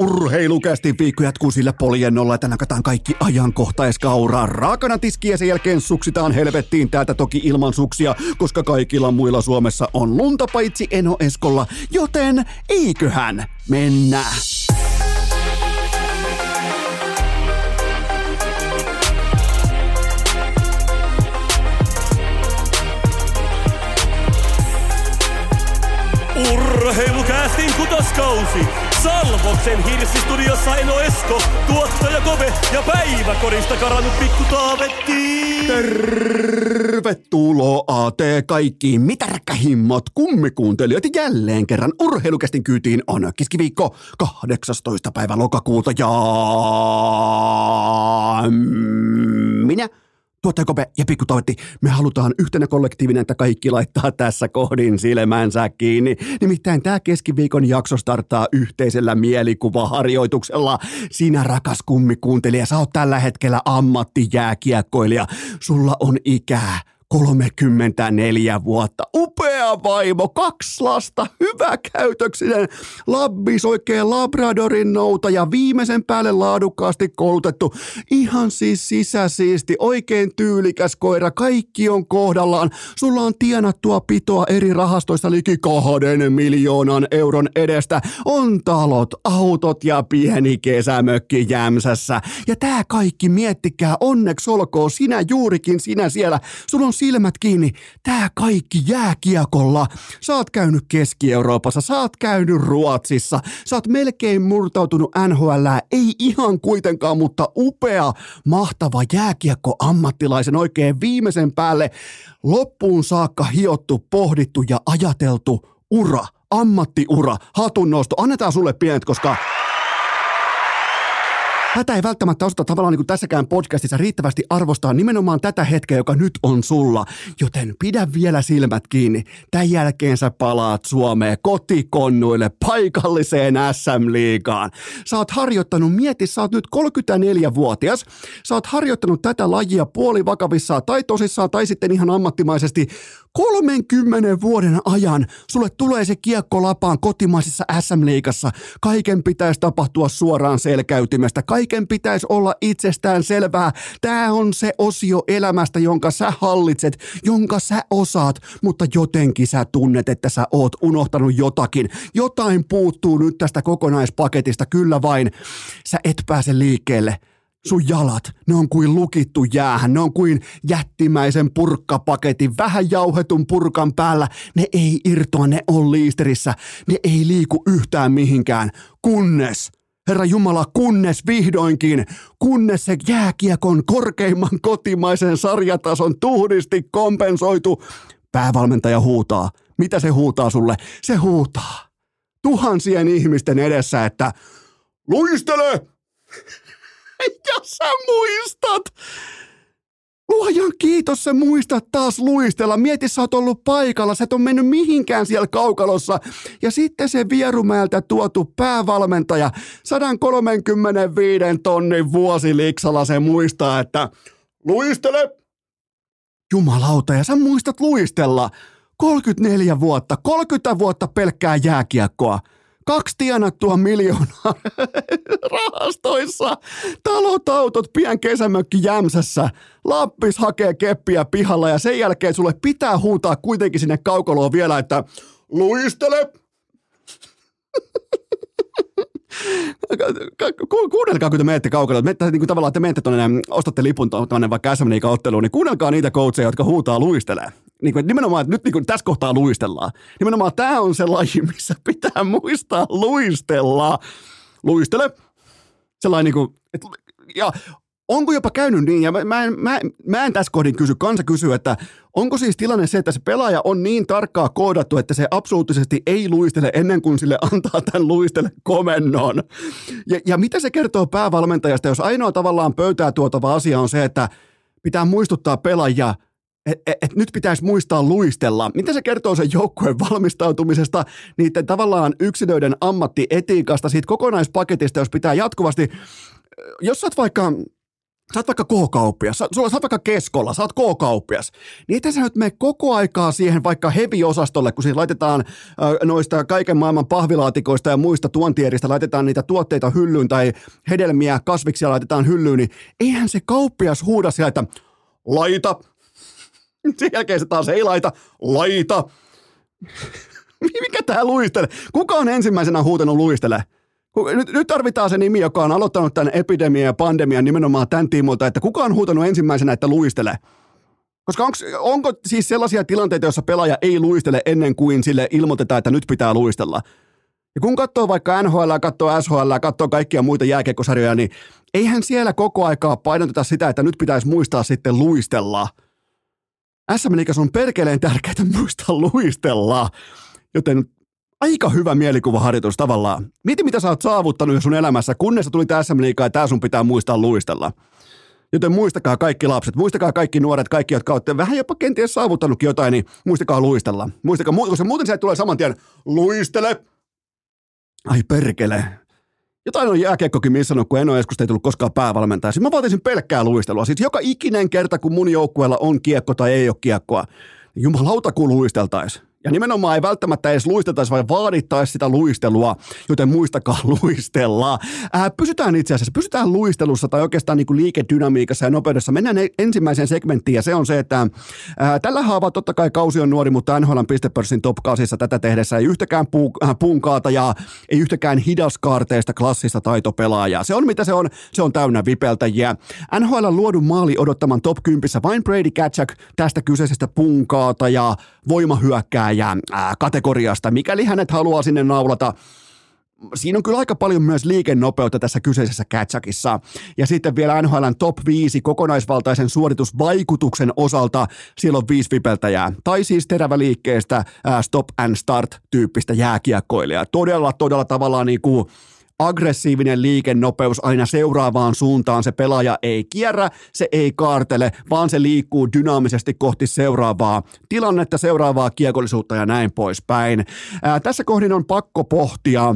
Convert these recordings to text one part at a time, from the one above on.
Urheilukästi viikko jatkuu sillä poljennolla, että nakataan kaikki ajankohtaiskauraa raakana tiskiä sen jälkeen suksitaan helvettiin täältä toki ilman suksia, koska kaikilla muilla Suomessa on lunta paitsi Eno Eskolla, joten eiköhän mennä. Urheilukästin kutoskausi. Salvoksen hirsistudiossa Eno Esko, tuottaja Kove ja päiväkorista karannut pikku Taavetti. Tervetuloa te kaikki mitäräkkähimmat kummikuuntelijat jälleen kerran urheilukästin kyytiin on keskiviikko 18. päivä lokakuuta ja minä Tuottaja Kope ja Pikku Toivotti, me halutaan yhtenä kollektiivinen, että kaikki laittaa tässä kohdin silmänsä kiinni. Nimittäin tämä keskiviikon jakso starttaa yhteisellä mielikuvaharjoituksella. Sinä rakas kummikuuntelija, sä oot tällä hetkellä ammattijääkiekkoilija. Sulla on ikää 34 vuotta. Upea vaimo, kaksi lasta, hyvä käytöksinen, labbis oikein Labradorin nouta ja viimeisen päälle laadukkaasti koulutettu. Ihan siis sisäsiisti, oikein tyylikäs koira, kaikki on kohdallaan. Sulla on tienattua pitoa eri rahastoista liki kahden miljoonan euron edestä. On talot, autot ja pieni kesämökki Jämsässä. Ja tää kaikki, miettikää, onneksi olkoon sinä juurikin sinä siellä. Sulla on silmät kiinni, tää kaikki jääkiekolla. Sä oot käynyt Keski-Euroopassa, sä oot käynyt Ruotsissa, sä oot melkein murtautunut NHL, ei ihan kuitenkaan, mutta upea, mahtava jääkiekko ammattilaisen oikein viimeisen päälle loppuun saakka hiottu, pohdittu ja ajateltu ura, ammattiura, hatunnosto. Annetaan sulle pienet, koska Tätä ei välttämättä osata tavallaan niin kuin tässäkään podcastissa riittävästi arvostaa nimenomaan tätä hetkeä, joka nyt on sulla. Joten pidä vielä silmät kiinni. Tämän jälkeen sä palaat Suomeen kotikonnuille paikalliseen SM-liigaan. Sä oot harjoittanut, mieti, sä oot nyt 34-vuotias. Sä oot harjoittanut tätä lajia puolivakavissaan tai tosissaan tai sitten ihan ammattimaisesti 30 vuoden ajan sulle tulee se kiekko lapaan kotimaisessa SM-liigassa. Kaiken pitäisi tapahtua suoraan selkäytimestä. Kaiken pitäisi olla itsestään selvää. Tämä on se osio elämästä, jonka sä hallitset, jonka sä osaat, mutta jotenkin sä tunnet, että sä oot unohtanut jotakin. Jotain puuttuu nyt tästä kokonaispaketista, kyllä vain. Sä et pääse liikkeelle sun jalat, ne on kuin lukittu jäähän, ne on kuin jättimäisen purkkapaketin, vähän jauhetun purkan päällä, ne ei irtoa, ne on liisterissä, ne ei liiku yhtään mihinkään, kunnes, Herra Jumala, kunnes vihdoinkin, kunnes se jääkiekon korkeimman kotimaisen sarjatason tuhdisti kompensoitu, päävalmentaja huutaa. Mitä se huutaa sulle? Se huutaa tuhansien ihmisten edessä, että luistele! jos sä muistat. Luojan kiitos, sä muistat taas luistella. Mieti, sä oot ollut paikalla, sä et ole mennyt mihinkään siellä kaukalossa. Ja sitten se Vierumäeltä tuotu päävalmentaja, 135 tonnin vuosiliksalla se muistaa, että luistele. Jumalauta, ja sä muistat luistella. 34 vuotta, 30 vuotta pelkkää jääkiekkoa kaksi tienattua miljoonaa rahastoissa, talot, autot, pien kesämökki Jämsässä, Lappis hakee keppiä pihalla ja sen jälkeen sulle pitää huutaa kuitenkin sinne kaukoloon vielä, että luistele! Kuunnelkaa, kun te menette kaukana, menette, niin kuin tavallaan te menette tuonne, ostatte lipun tuonne vaikka SM otteluun, niin kuunnelkaa niitä coacheja, jotka huutaa luistelee. Niin kuin, nimenomaan, että nyt niin kuin, tässä kohtaa luistellaan. Nimenomaan tämä on se laji, missä pitää muistaa luistella. Luistele. Sellainen niin kuin, että, ja onko jopa käynyt niin, ja mä, mä, mä, mä en tässä kohdin kysy, kansa kysyy, että onko siis tilanne se, että se pelaaja on niin tarkkaa koodattu, että se absoluuttisesti ei luistele ennen kuin sille antaa tämän luistele komennon. Ja, ja mitä se kertoo päävalmentajasta, jos ainoa tavallaan pöytää tuotava asia on se, että pitää muistuttaa pelaajia, että et, et nyt pitäisi muistaa luistella. Mitä se kertoo sen joukkueen valmistautumisesta, niiden tavallaan yksilöiden ammattietiikasta, siitä kokonaispaketista, jos pitää jatkuvasti, jos sä oot vaikka sä oot vaikka K-kauppias, sä, sä oot vaikka keskolla, sä oot K-kauppias, niin ethän sä nyt mene koko aikaa siihen vaikka heavy-osastolle, kun siinä laitetaan ö, noista kaiken maailman pahvilaatikoista ja muista tuontieristä, laitetaan niitä tuotteita hyllyyn tai hedelmiä, kasviksia laitetaan hyllyyn, niin eihän se kauppias huuda siellä, että laita. Sen jälkeen se taas ei laita, laita. Mikä tää luistele? Kuka on ensimmäisenä huutanut luistele? Nyt, nyt tarvitaan se nimi, joka on aloittanut tämän epidemian ja pandemian nimenomaan tämän tiimoilta, että kuka on huutanut ensimmäisenä, että luistele? Koska onks, onko siis sellaisia tilanteita, joissa pelaaja ei luistele ennen kuin sille ilmoitetaan, että nyt pitää luistella? Ja kun katsoo vaikka NHL, katsoo SHL, katsoo kaikkia muita jääkiekkosarjoja, niin eihän siellä koko aikaa painoteta sitä, että nyt pitäisi muistaa sitten luistella. SM Liigassa on perkeleen tärkeää muistaa luistella. Joten aika hyvä mielikuvaharjoitus tavallaan. Mieti, mitä sä oot saavuttanut sun elämässä, kunnes sä tulit SM Liigaa ja tää sun pitää muistaa luistella. Joten muistakaa kaikki lapset, muistakaa kaikki nuoret, kaikki, jotka olette vähän jopa kenties saavuttanutkin jotain, niin muistakaa luistella. Muistakaa, koska muuten se tulee saman tien, luistele! Ai perkele. Jotain on jääkiekkokin missannut, kun en ole ei tullut koskaan päävalmentaja. Siis mä vaatisin pelkkää luistelua. Siis joka ikinen kerta, kun mun joukkueella on kiekko tai ei ole kiekkoa, niin jumalauta kun luisteltaisiin. Ja nimenomaan ei välttämättä edes luisteltaisi, vaan vaadittaisi sitä luistelua, joten muistakaa luistella. Ää, pysytään itse asiassa, pysytään luistelussa tai oikeastaan niin kuin liikedynamiikassa ja nopeudessa. Mennään e- ensimmäiseen segmenttiin ja se on se, että ää, tällä haavaa totta kai kausi on nuori, mutta NHL pistepörssin top 8 tätä tehdessä ei yhtäkään puu, äh, punkaata ja ei yhtäkään hidaskaarteista klassista taitopelaajaa. Se on mitä se on, se on täynnä vipeltäjiä. NHL luodun maali odottaman top 10 vain Brady Katchak tästä kyseisestä punkaata ja voimahyökkääjä kategoriasta, mikäli hänet haluaa sinne naulata siinä on kyllä aika paljon myös liikennopeutta tässä kyseisessä catchakissa. Ja sitten vielä NHLn top 5 kokonaisvaltaisen suoritusvaikutuksen osalta siellä on viisi vipeltäjää. Tai siis teräväliikkeestä stop and start tyyppistä jääkiekkoilijaa. Todella, todella tavallaan niin kuin aggressiivinen liikennopeus aina seuraavaan suuntaan. Se pelaaja ei kierrä, se ei kaartele, vaan se liikkuu dynaamisesti kohti seuraavaa tilannetta, seuraavaa kiekollisuutta ja näin poispäin. Ää, tässä kohdin on pakko pohtia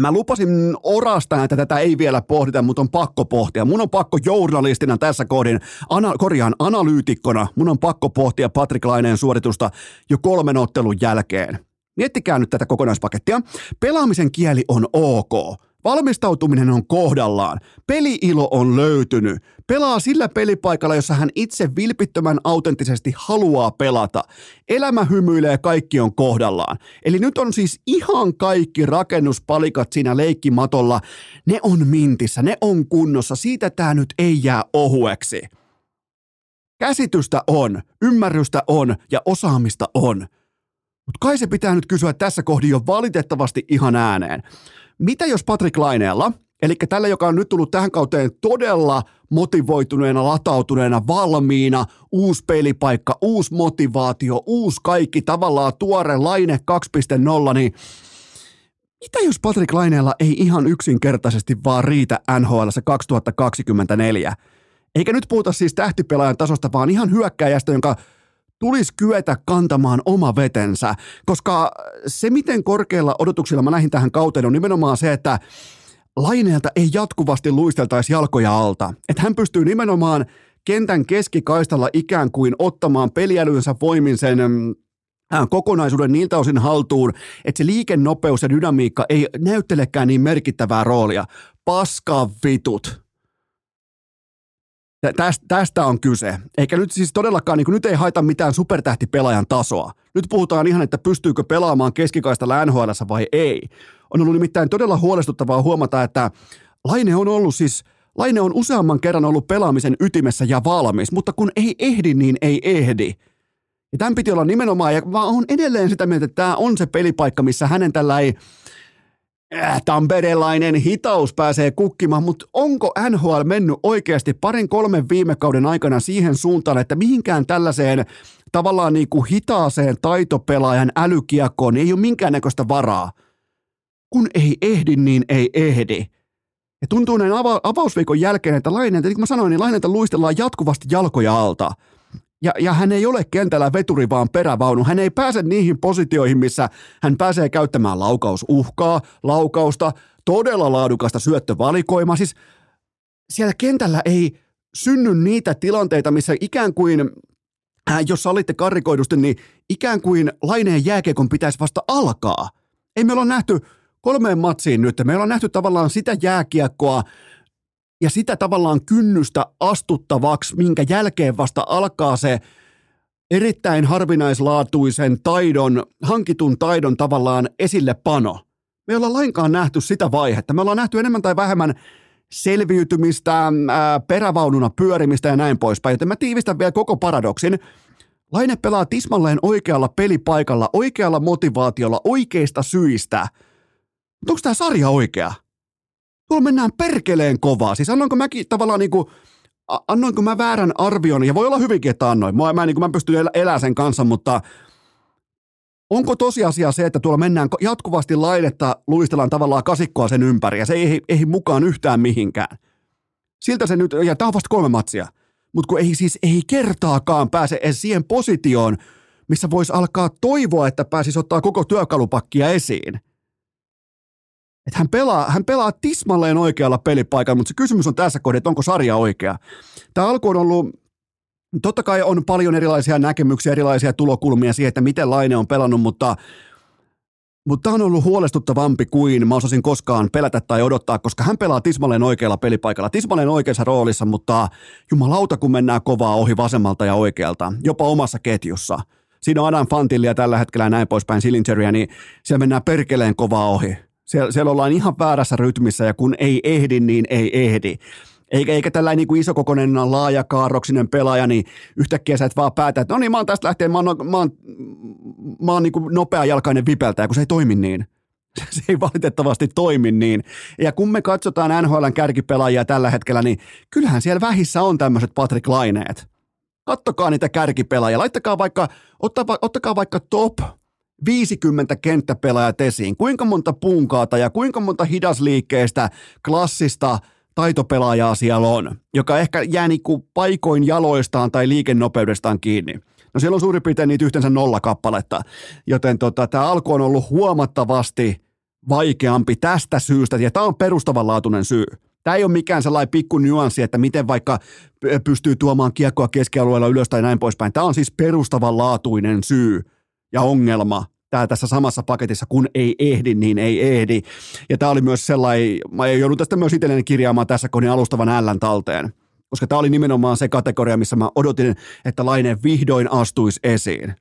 Mä lupasin orasta, että tätä ei vielä pohdita, mutta on pakko pohtia. Mun on pakko journalistina tässä kohdin, ana, korjaan analyytikkona, mun on pakko pohtia Patrick Laineen suoritusta jo kolmen ottelun jälkeen. Miettikää nyt tätä kokonaispakettia. Pelaamisen kieli on ok. Valmistautuminen on kohdallaan. Peliilo on löytynyt. Pelaa sillä pelipaikalla, jossa hän itse vilpittömän autenttisesti haluaa pelata. Elämä hymyilee, kaikki on kohdallaan. Eli nyt on siis ihan kaikki rakennuspalikat siinä leikkimatolla. Ne on mintissä, ne on kunnossa. Siitä tämä nyt ei jää ohueksi. Käsitystä on, ymmärrystä on ja osaamista on. Mutta kai se pitää nyt kysyä tässä kohdin jo valitettavasti ihan ääneen. Mitä jos Patrick Laineella, eli tällä, joka on nyt tullut tähän kauteen todella motivoituneena, latautuneena, valmiina, uusi pelipaikka, uusi motivaatio, uusi kaikki, tavallaan tuore Laine 2.0, niin mitä jos Patrick Laineella ei ihan yksinkertaisesti vaan riitä NHL 2024? Eikä nyt puhuta siis tähtipelaajan tasosta, vaan ihan hyökkäjästä, jonka tulisi kyetä kantamaan oma vetensä, koska se, miten korkealla odotuksilla mä lähdin tähän kauteen, on nimenomaan se, että Laineelta ei jatkuvasti luisteltaisi jalkoja alta. Että hän pystyy nimenomaan kentän keskikaistalla ikään kuin ottamaan peliälynsä voimin sen mm, äh, kokonaisuuden niiltä osin haltuun, että se liikennopeus ja dynamiikka ei näyttelekään niin merkittävää roolia. Paska vitut Tästä, on kyse. Eikä nyt siis todellakaan, niin nyt ei haita mitään supertähtipelaajan tasoa. Nyt puhutaan ihan, että pystyykö pelaamaan keskikaista nhl vai ei. On ollut nimittäin todella huolestuttavaa huomata, että Laine on ollut siis, Laine on useamman kerran ollut pelaamisen ytimessä ja valmis, mutta kun ei ehdi, niin ei ehdi. Ja tämän piti olla nimenomaan, ja mä oon edelleen sitä mieltä, että tämä on se pelipaikka, missä hänen tällä ei äh, tamperelainen hitaus pääsee kukkimaan, mutta onko NHL mennyt oikeasti parin kolmen viime kauden aikana siihen suuntaan, että mihinkään tällaiseen tavallaan niin kuin hitaaseen taitopelaajan älykiekkoon ei ole minkäännäköistä varaa. Kun ei ehdi, niin ei ehdi. Ja tuntuu näin ava- avausviikon jälkeen, että Laineen, niin kuin mä sanoin, niin Laineelta luistellaan jatkuvasti jalkoja alta – ja, ja hän ei ole kentällä veturi, vaan perävaunu. Hän ei pääse niihin positioihin, missä hän pääsee käyttämään laukausuhkaa, laukausta, todella laadukasta syöttövalikoimaa. Siis siellä kentällä ei synny niitä tilanteita, missä ikään kuin, äh, jos olitte karikoidusti, niin ikään kuin laineen jääkiekon pitäisi vasta alkaa. Ei me olla nähty kolmeen matsiin nyt. Me ollaan nähty tavallaan sitä jääkiekkoa ja sitä tavallaan kynnystä astuttavaksi, minkä jälkeen vasta alkaa se erittäin harvinaislaatuisen taidon, hankitun taidon tavallaan esille pano. Me ei olla lainkaan nähty sitä vaihetta. Me ollaan nähty enemmän tai vähemmän selviytymistä, ää, perävaununa pyörimistä ja näin poispäin. Joten mä tiivistän vielä koko paradoksin. Laine pelaa tismalleen oikealla pelipaikalla, oikealla motivaatiolla, oikeista syistä. Mutta onko tämä sarja oikea? Tuolla mennään perkeleen kovaa. Siis annoinko mäkin tavallaan niinku, annoinko mä väärän arvion, ja voi olla hyvinkin, että annoin. Mä, mä, niinku, mä pystyn elä, elää sen kanssa, mutta onko tosiasia se, että tuolla mennään jatkuvasti laidetta, luistellaan tavallaan kasikkoa sen ympäri, ja se ei, ei mukaan yhtään mihinkään. Siltä se nyt, ja tämä on vasta kolme matsia, mutta kun ei siis ei kertaakaan pääse edes siihen positioon, missä voisi alkaa toivoa, että pääsisi ottaa koko työkalupakkia esiin – että hän pelaa, hän pelaa tismalleen oikealla pelipaikalla, mutta se kysymys on tässä kohdassa, että onko sarja oikea. Tämä alku on ollut Totta kai on paljon erilaisia näkemyksiä, erilaisia tulokulmia siihen, että miten Laine on pelannut, mutta mutta tämä on ollut huolestuttavampi kuin mä osasin koskaan pelätä tai odottaa, koska hän pelaa tismalleen oikealla pelipaikalla, tismalleen oikeassa roolissa, mutta jumalauta kun mennään kovaa ohi vasemmalta ja oikealta, jopa omassa ketjussa. Siinä on Adam Fantillia tällä hetkellä näin poispäin Sillingeria, niin siellä mennään perkeleen kovaa ohi. Siellä, siellä ollaan ihan väärässä rytmissä ja kun ei ehdi, niin ei ehdi. Eikä, eikä tällainen niin kuin isokokoinen laajakaarroksinen pelaaja, niin yhtäkkiä sä et vaan päätä, että no niin, mä oon tästä lähtien, mä oon, mä oon, mä oon niin kuin nopeajalkainen vipeltäjä, kun se ei toimi niin. Se ei valitettavasti toimi niin. Ja kun me katsotaan NHLn kärkipelaajia tällä hetkellä, niin kyllähän siellä vähissä on tämmöiset Patrick Laineet. Kattokaa niitä kärkipelaajia. Laittakaa vaikka, ottakaa, ottakaa vaikka top 50 kenttäpelaajat esiin. Kuinka monta punkaata ja kuinka monta hidasliikkeestä klassista taitopelaajaa siellä on, joka ehkä jää niinku paikoin jaloistaan tai liikennopeudestaan kiinni. No siellä on suurin piirtein niitä yhteensä nolla kappaletta, joten tota, tämä alku on ollut huomattavasti vaikeampi tästä syystä, ja tämä on perustavanlaatuinen syy. Tämä ei ole mikään sellainen pikku nyanssi, että miten vaikka pystyy tuomaan kiekkoa keskialueella ylös tai näin poispäin. Tämä on siis perustavanlaatuinen syy ja ongelma tämä tässä samassa paketissa, kun ei ehdi, niin ei ehdi. Ja tämä oli myös sellainen, mä joudun tästä myös itselleni kirjaamaan tässä konin alustavan ällän talteen, koska tämä oli nimenomaan se kategoria, missä mä odotin, että Laine vihdoin astuisi esiin.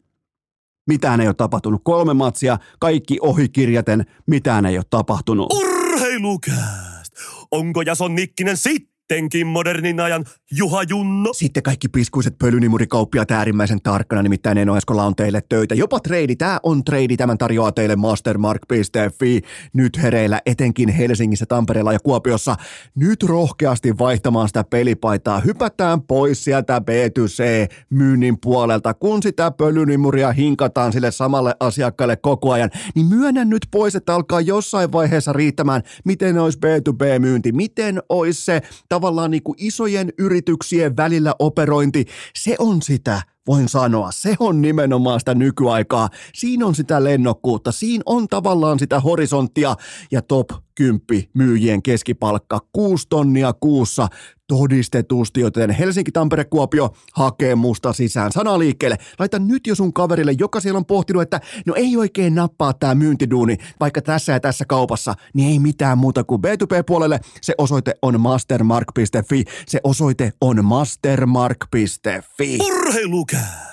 Mitään ei ole tapahtunut. Kolme matsia, kaikki ohikirjaten, mitään ei ole tapahtunut. Urheilukääst! Onko Jason Nikkinen sitten? Sittenkin modernin ajan Juha Junno. Sitten kaikki piskuiset pölynimurikauppiat äärimmäisen tarkkana, nimittäin Eno Eskola on teille töitä. Jopa treidi, tämä on treidi, tämän tarjoaa teille mastermark.fi. Nyt hereillä etenkin Helsingissä, Tampereella ja Kuopiossa. Nyt rohkeasti vaihtamaan sitä pelipaitaa. Hypätään pois sieltä B2C myynnin puolelta. Kun sitä pölynimuria hinkataan sille samalle asiakkaalle koko ajan, niin myönnän nyt pois, että alkaa jossain vaiheessa riittämään, miten olisi B2B-myynti, miten olisi se tavallaan niin kuin isojen yrityksien välillä operointi, se on sitä, voin sanoa, se on nimenomaan sitä nykyaikaa. Siinä on sitä lennokkuutta, siinä on tavallaan sitä horisonttia. Ja top 10 myyjien keskipalkka 6 tonnia kuussa todistetusti, joten Helsinki, Tampere, Kuopio hakee musta sisään. Sana liikkeelle. Laita nyt jo sun kaverille, joka siellä on pohtinut, että no ei oikein nappaa tämä myyntiduuni, vaikka tässä ja tässä kaupassa, niin ei mitään muuta kuin B2B-puolelle. Se osoite on mastermark.fi. Se osoite on mastermark.fi. Urheilukääst!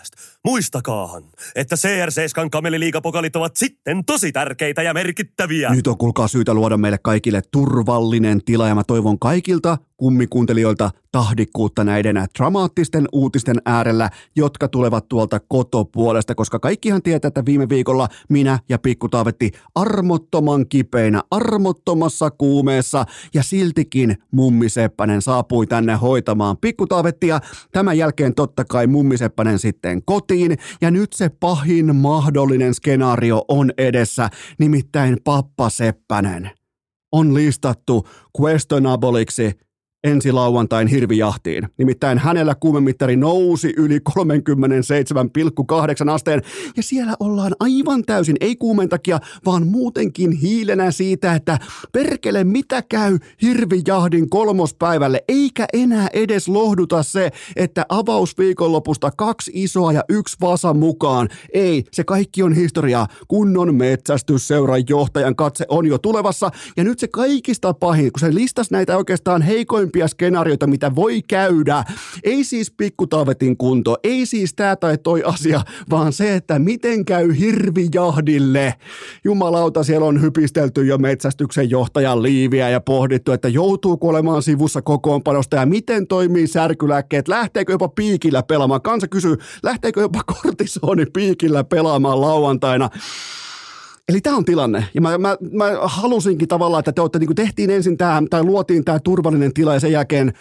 Muistakaahan, että CR7 kameliliikapokalit ovat sitten tosi tärkeitä ja merkittäviä. Nyt on kuulkaa syytä luoda meille kaikille turvallinen tila ja mä toivon kaikilta kummikuuntelijoilta tahdikkuutta näiden dramaattisten uutisten äärellä, jotka tulevat tuolta kotopuolesta, koska kaikkihan tietää, että viime viikolla minä ja Pikku Taavetti armottoman kipeinä, armottomassa kuumeessa ja siltikin Mummi Seppänen saapui tänne hoitamaan Pikku Taavettia. Tämän jälkeen totta kai Mummi Seppänen sitten kotiin ja nyt se pahin mahdollinen skenaario on edessä, nimittäin Pappa Seppänen on listattu questionableiksi ensi lauantain hirvijahtiin. Nimittäin hänellä kuumemittari nousi yli 37,8 asteen ja siellä ollaan aivan täysin, ei kuumen takia, vaan muutenkin hiilenä siitä, että perkele mitä käy hirvijahdin kolmospäivälle, eikä enää edes lohduta se, että avausviikonlopusta kaksi isoa ja yksi vasa mukaan. Ei, se kaikki on historiaa. Kunnon metsästysseuran johtajan katse on jo tulevassa ja nyt se kaikista pahin, kun se listas näitä oikeastaan heikoimpia skenaarioita, mitä voi käydä. Ei siis pikkutaavetin kunto, ei siis tämä tai toi asia, vaan se, että miten käy hirvijahdille. Jumalauta, siellä on hypistelty jo metsästyksen johtajan liiviä ja pohdittu, että joutuu olemaan sivussa kokoonpanosta ja miten toimii särkylääkkeet, lähteekö jopa piikillä pelaamaan. Kansa kysyy, lähteekö jopa kortisoni piikillä pelaamaan lauantaina. Eli tämä on tilanne. Ja mä, mä, mä halusinkin tavallaan, että te olette, niin tehtiin ensin tämä, tai luotiin tämä turvallinen tila ja sen jälkeen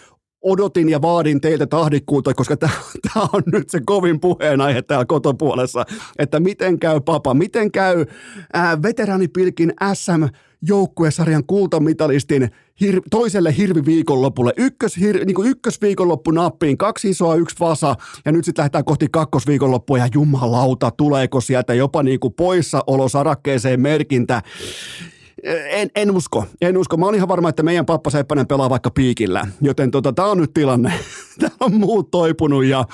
odotin ja vaadin teiltä tahdikkuutta, koska tämä on nyt se kovin puheenaihe täällä kotopuolessa, että miten käy papa, miten käy ää, veteranipilkin SM joukkuesarjan kultamitalistin hir- toiselle hirviviikonlopulle. Ykkös, hir- niin kuin ykkösviikonloppu nappiin, kaksi isoa, yksi vasa, ja nyt sitten lähdetään kohti kakkosviikonloppua, ja jumalauta, tuleeko sieltä jopa niin kuin poissaolosarakkeeseen merkintä. En, en usko, en usko. Mä olin ihan varma, että meidän pappa Seppänen pelaa vaikka piikillä, joten tota, tämä on nyt tilanne. Täällä on muut toipunut ja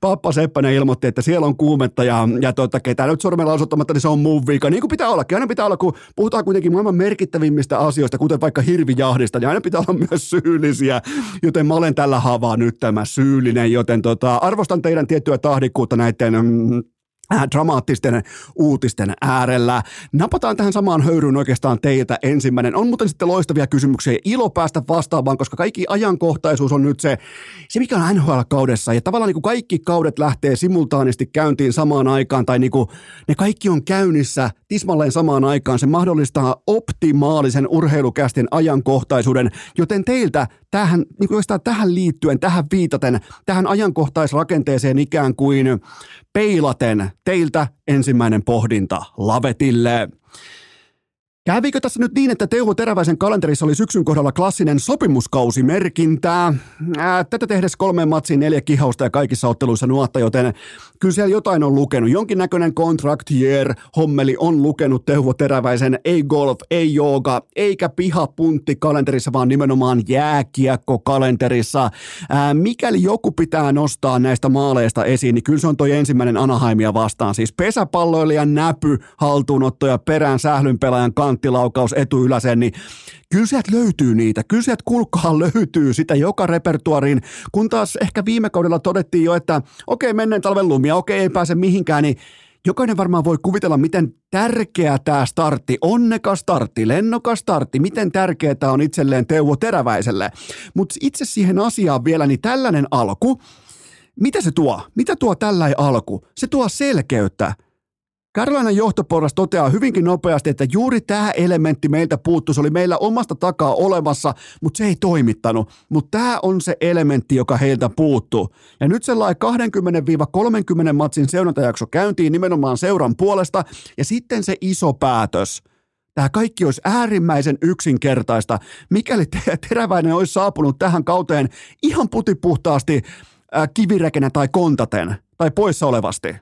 pappa Seppänen ilmoitti, että siellä on kuumetta ja, ja tota, ketään nyt sormella osoittamatta, niin se on mun vika. Niin kuin pitää ollakin. Aina pitää olla, kun puhutaan kuitenkin maailman merkittävimmistä asioista, kuten vaikka hirvijahdista, niin aina pitää olla myös syyllisiä. Joten mä olen tällä haavaa nyt tämä syyllinen, joten tota, arvostan teidän tiettyä tahdikkuutta näiden mm, dramaattisten uutisten äärellä. Napataan tähän samaan höyryyn oikeastaan teiltä ensimmäinen. On muuten sitten loistavia kysymyksiä. Ilo päästä vastaamaan, koska kaikki ajankohtaisuus on nyt se, se mikä on NHL-kaudessa. Ja tavallaan niin kuin kaikki kaudet lähtee simultaanisti käyntiin samaan aikaan, tai niin kuin ne kaikki on käynnissä tismalleen samaan aikaan. Se mahdollistaa optimaalisen urheilukästin ajankohtaisuuden, joten teiltä tähän, niin kuin tähän liittyen, tähän viitaten, tähän ajankohtaisrakenteeseen ikään kuin peilaten teiltä ensimmäinen pohdinta lavetille. Kävikö tässä nyt niin, että Teuvo Teräväisen kalenterissa oli syksyn kohdalla klassinen sopimuskausimerkintää? Ää, tätä tehdessä kolmeen matsiin neljä kihausta ja kaikissa otteluissa nuotta, joten kyllä siellä jotain on lukenut. Jonkinnäköinen contract year hommeli on lukenut Teuvo Teräväisen ei golf, ei jooga, eikä pihapuntti kalenterissa, vaan nimenomaan jääkiekko kalenterissa. Ää, mikäli joku pitää nostaa näistä maaleista esiin, niin kyllä se on toi ensimmäinen Anaheimia vastaan. Siis pesäpalloilijan näpy, haltuunotto ja perään sählynpelaajan kanttilaukaus etuyläsen, niin kyllä sieltä löytyy niitä. Kyllä sieltä kulkaa löytyy sitä joka repertuariin, kun taas ehkä viime kaudella todettiin jo, että okei, okay, menneen talven lumia, okei, okay, ei pääse mihinkään, niin jokainen varmaan voi kuvitella, miten tärkeä tämä startti, onnekas startti, lennokas startti, miten tärkeää tämä on itselleen Teuvo Teräväiselle. Mutta itse siihen asiaan vielä, niin tällainen alku, mitä se tuo? Mitä tuo tällainen alku? Se tuo selkeyttä. Karolainan johtoporras toteaa hyvinkin nopeasti, että juuri tämä elementti meiltä puuttu. Se oli meillä omasta takaa olemassa, mutta se ei toimittanut. Mutta tämä on se elementti, joka heiltä puuttuu. Ja nyt sellainen 20-30 matsin seuranta-jakso käyntiin nimenomaan seuran puolesta. Ja sitten se iso päätös. Tämä kaikki olisi äärimmäisen yksinkertaista, mikäli Teräväinen olisi saapunut tähän kauteen ihan putipuhtaasti kivirekenä tai kontaten tai poissa olevasti.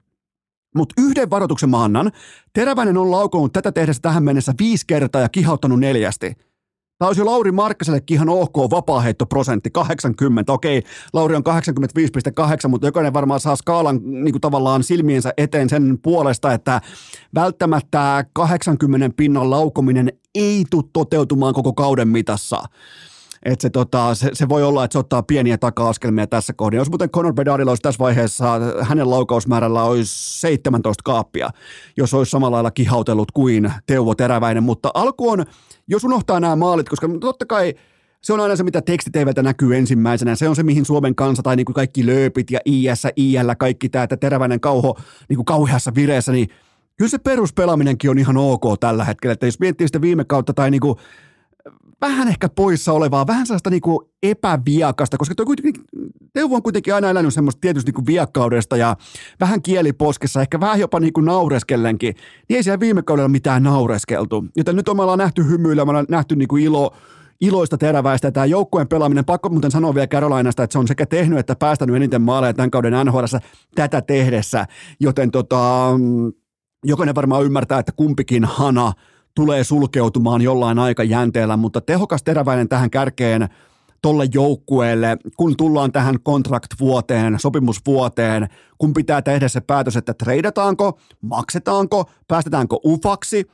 Mutta yhden varoituksen mä annan. Teräväinen on laukonut tätä tehdessä tähän mennessä viisi kertaa ja kihauttanut neljästi. Tämä olisi jo Lauri Markkasellekin ihan ok vapaaheittoprosentti, 80. Okei, Lauri on 85,8, mutta jokainen varmaan saa skaalan niin kuin tavallaan silmiensä eteen sen puolesta, että välttämättä 80 pinnan laukominen ei tule toteutumaan koko kauden mitassa että se, tota, se, se, voi olla, että se ottaa pieniä taka-askelmia tässä kohdassa. Jos muuten Conor Bedardilla olisi tässä vaiheessa, hänen laukausmäärällä olisi 17 kaappia, jos olisi samalla lailla kihautellut kuin Teuvo Teräväinen, mutta alku on, jos unohtaa nämä maalit, koska totta kai se on aina se, mitä tekstiteivältä näkyy ensimmäisenä. Se on se, mihin Suomen kansa tai niin kuin kaikki lööpit ja IS, IL, kaikki tämä, että teräväinen kauho niin kuin kauheassa vireessä, niin kyllä se peruspelaaminenkin on ihan ok tällä hetkellä. Että jos miettii sitä viime kautta tai niin kuin vähän ehkä poissa olevaa, vähän sellaista niinku epäviakasta, koska toi kuitenkin, Teuvo on kuitenkin aina elänyt semmoista tietysti niinku viakkaudesta ja vähän kieliposkessa, ehkä vähän jopa niinku naureskellenkin, niin ei siellä viime kaudella mitään naureskeltu. Joten nyt on me ollaan nähty hymyillä, me ollaan nähty niinku ilo, iloista teräväistä. Tämä joukkueen pelaaminen, pakko muuten sanoa vielä Carolinasta, että se on sekä tehnyt että päästänyt eniten maaleja tämän kauden NHL tätä tehdessä. Joten tota, jokainen varmaan ymmärtää, että kumpikin hana tulee sulkeutumaan jollain aikajänteellä, mutta tehokas teräväinen tähän kärkeen – tolle joukkueelle, kun tullaan tähän contract-vuoteen, sopimusvuoteen, kun pitää tehdä se päätös, että treidataanko, maksetaanko, päästetäänkö ufaksi.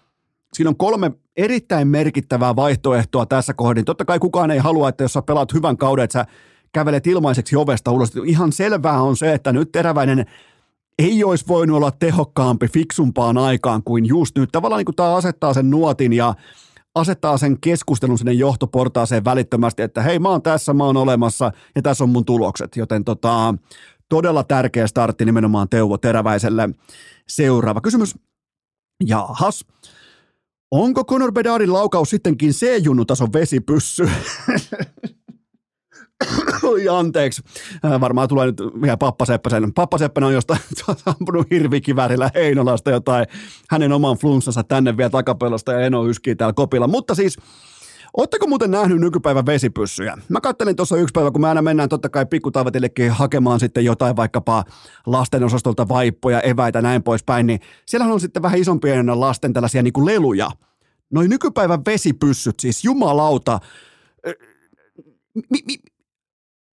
Siinä on kolme erittäin merkittävää vaihtoehtoa tässä kohdin. Totta kai kukaan ei halua, että jos sä pelaat hyvän kauden, että sä kävelet ilmaiseksi ovesta ulos. Ihan selvää on se, että nyt teräväinen ei olisi voinut olla tehokkaampi fiksumpaan aikaan kuin just nyt. Tavallaan niin tämä asettaa sen nuotin ja asettaa sen keskustelun sinne johtoportaaseen välittömästi, että hei mä oon tässä, mä oon olemassa ja tässä on mun tulokset. Joten tota, todella tärkeä startti nimenomaan Teuvo Teräväiselle. Seuraava kysymys. Jahas. Onko Conor Bedardin laukaus sittenkin C-junnutason vesipyssy? Oi anteeksi. Varmaan tulee nyt vielä Pappa Seppäsen. Pappa Seppänen on jostain ampunut hirvikivärillä Heinolasta jotain hänen oman flunssansa tänne vielä takapelosta ja Eno yskii täällä kopilla. Mutta siis Oletteko muuten nähnyt nykypäivän vesipyssyjä? Mä kattelin tuossa yksi päivä, kun me aina mennään totta kai pikkutaivatillekin hakemaan sitten jotain vaikkapa lasten osastolta vaippoja, eväitä näin poispäin, niin siellähän on sitten vähän isompien lasten tällaisia niin kuin leluja. Noin nykypäivän vesipyssyt, siis jumalauta, mi, mi,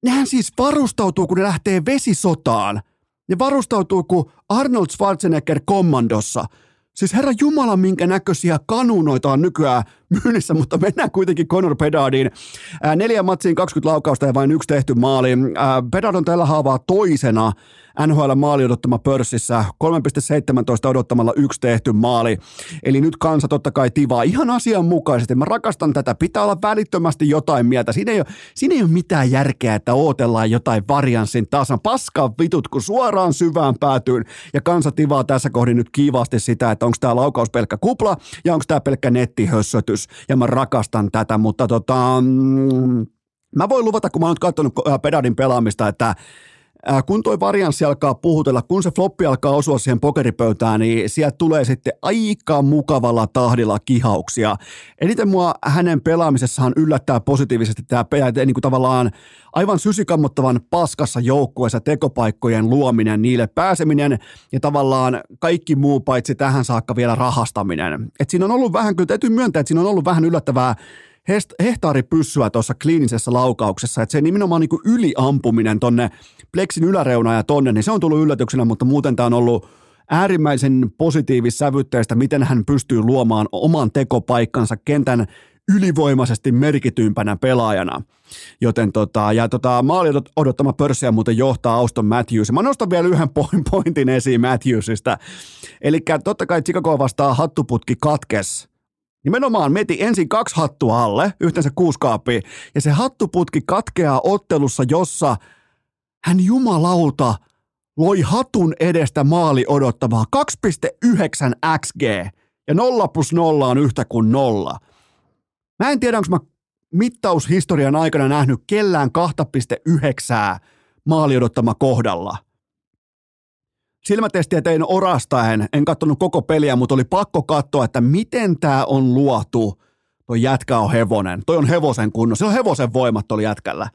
nehän siis varustautuu, kun ne lähtee vesisotaan. Ne varustautuu kuin Arnold Schwarzenegger kommandossa. Siis herra Jumala, minkä näköisiä kanunoita on nykyään myynnissä, mutta mennään kuitenkin Conor Pedardiin. neljä matsiin 20 laukausta ja vain yksi tehty maali. Pedard on tällä haavaa toisena NHL maali odottama pörssissä, 3,17 odottamalla yksi tehty maali. Eli nyt kansa totta kai tivaa ihan asianmukaisesti. Mä rakastan tätä, pitää olla välittömästi jotain mieltä. Siinä ei ole, siinä ei ole mitään järkeä, että ootellaan jotain varianssin tasan. Paskaa vitut, kun suoraan syvään päätyyn. Ja kansa tivaa tässä kohdin nyt kiivaasti sitä, että onko tämä laukaus pelkkä kupla ja onko tämä pelkkä nettihössötys. Ja mä rakastan tätä, mutta tota... Mm, mä voin luvata, kun mä oon nyt katsonut Pedadin pelaamista, että kun toi varianssi alkaa puhutella, kun se floppi alkaa osua siihen pokeripöytään, niin sieltä tulee sitten aika mukavalla tahdilla kihauksia. Eniten mua hänen pelaamisessaan yllättää positiivisesti tämä niin kuin tavallaan aivan sysikammottavan paskassa joukkueessa tekopaikkojen luominen, niille pääseminen ja tavallaan kaikki muu paitsi tähän saakka vielä rahastaminen. Et siinä on ollut vähän, kyllä täytyy myöntää, että siinä on ollut vähän yllättävää hehtaaripyssyä tuossa kliinisessä laukauksessa, että se nimenomaan niin kuin yliampuminen tonne pleksin yläreunaan ja tonne, niin se on tullut yllätyksenä, mutta muuten tämä on ollut äärimmäisen sävytteistä, miten hän pystyy luomaan oman tekopaikkansa kentän ylivoimaisesti merkityimpänä pelaajana. Joten tota, ja tota, maali odottama pörssiä muuten johtaa Auston Matthews. Mä nostan vielä yhden pointin esiin Matthewsista. Eli totta kai Chicago vastaa hattuputki katkes Nimenomaan meti ensin kaksi hattua alle, yhteensä kuusi kaappia, ja se hattuputki katkeaa ottelussa, jossa hän jumalauta loi hatun edestä maali odottamaa 2,9 XG, ja 0 plus 0 on yhtä kuin nolla. Mä en tiedä, onko mä mittaushistorian aikana nähnyt kellään 2,9 maali odottama kohdalla – silmätestiä tein orastaen, en katsonut koko peliä, mutta oli pakko katsoa, että miten tämä on luotu. Toi jätkä on hevonen. Toi on hevosen kunnossa. Se on hevosen voimat oli jätkällä.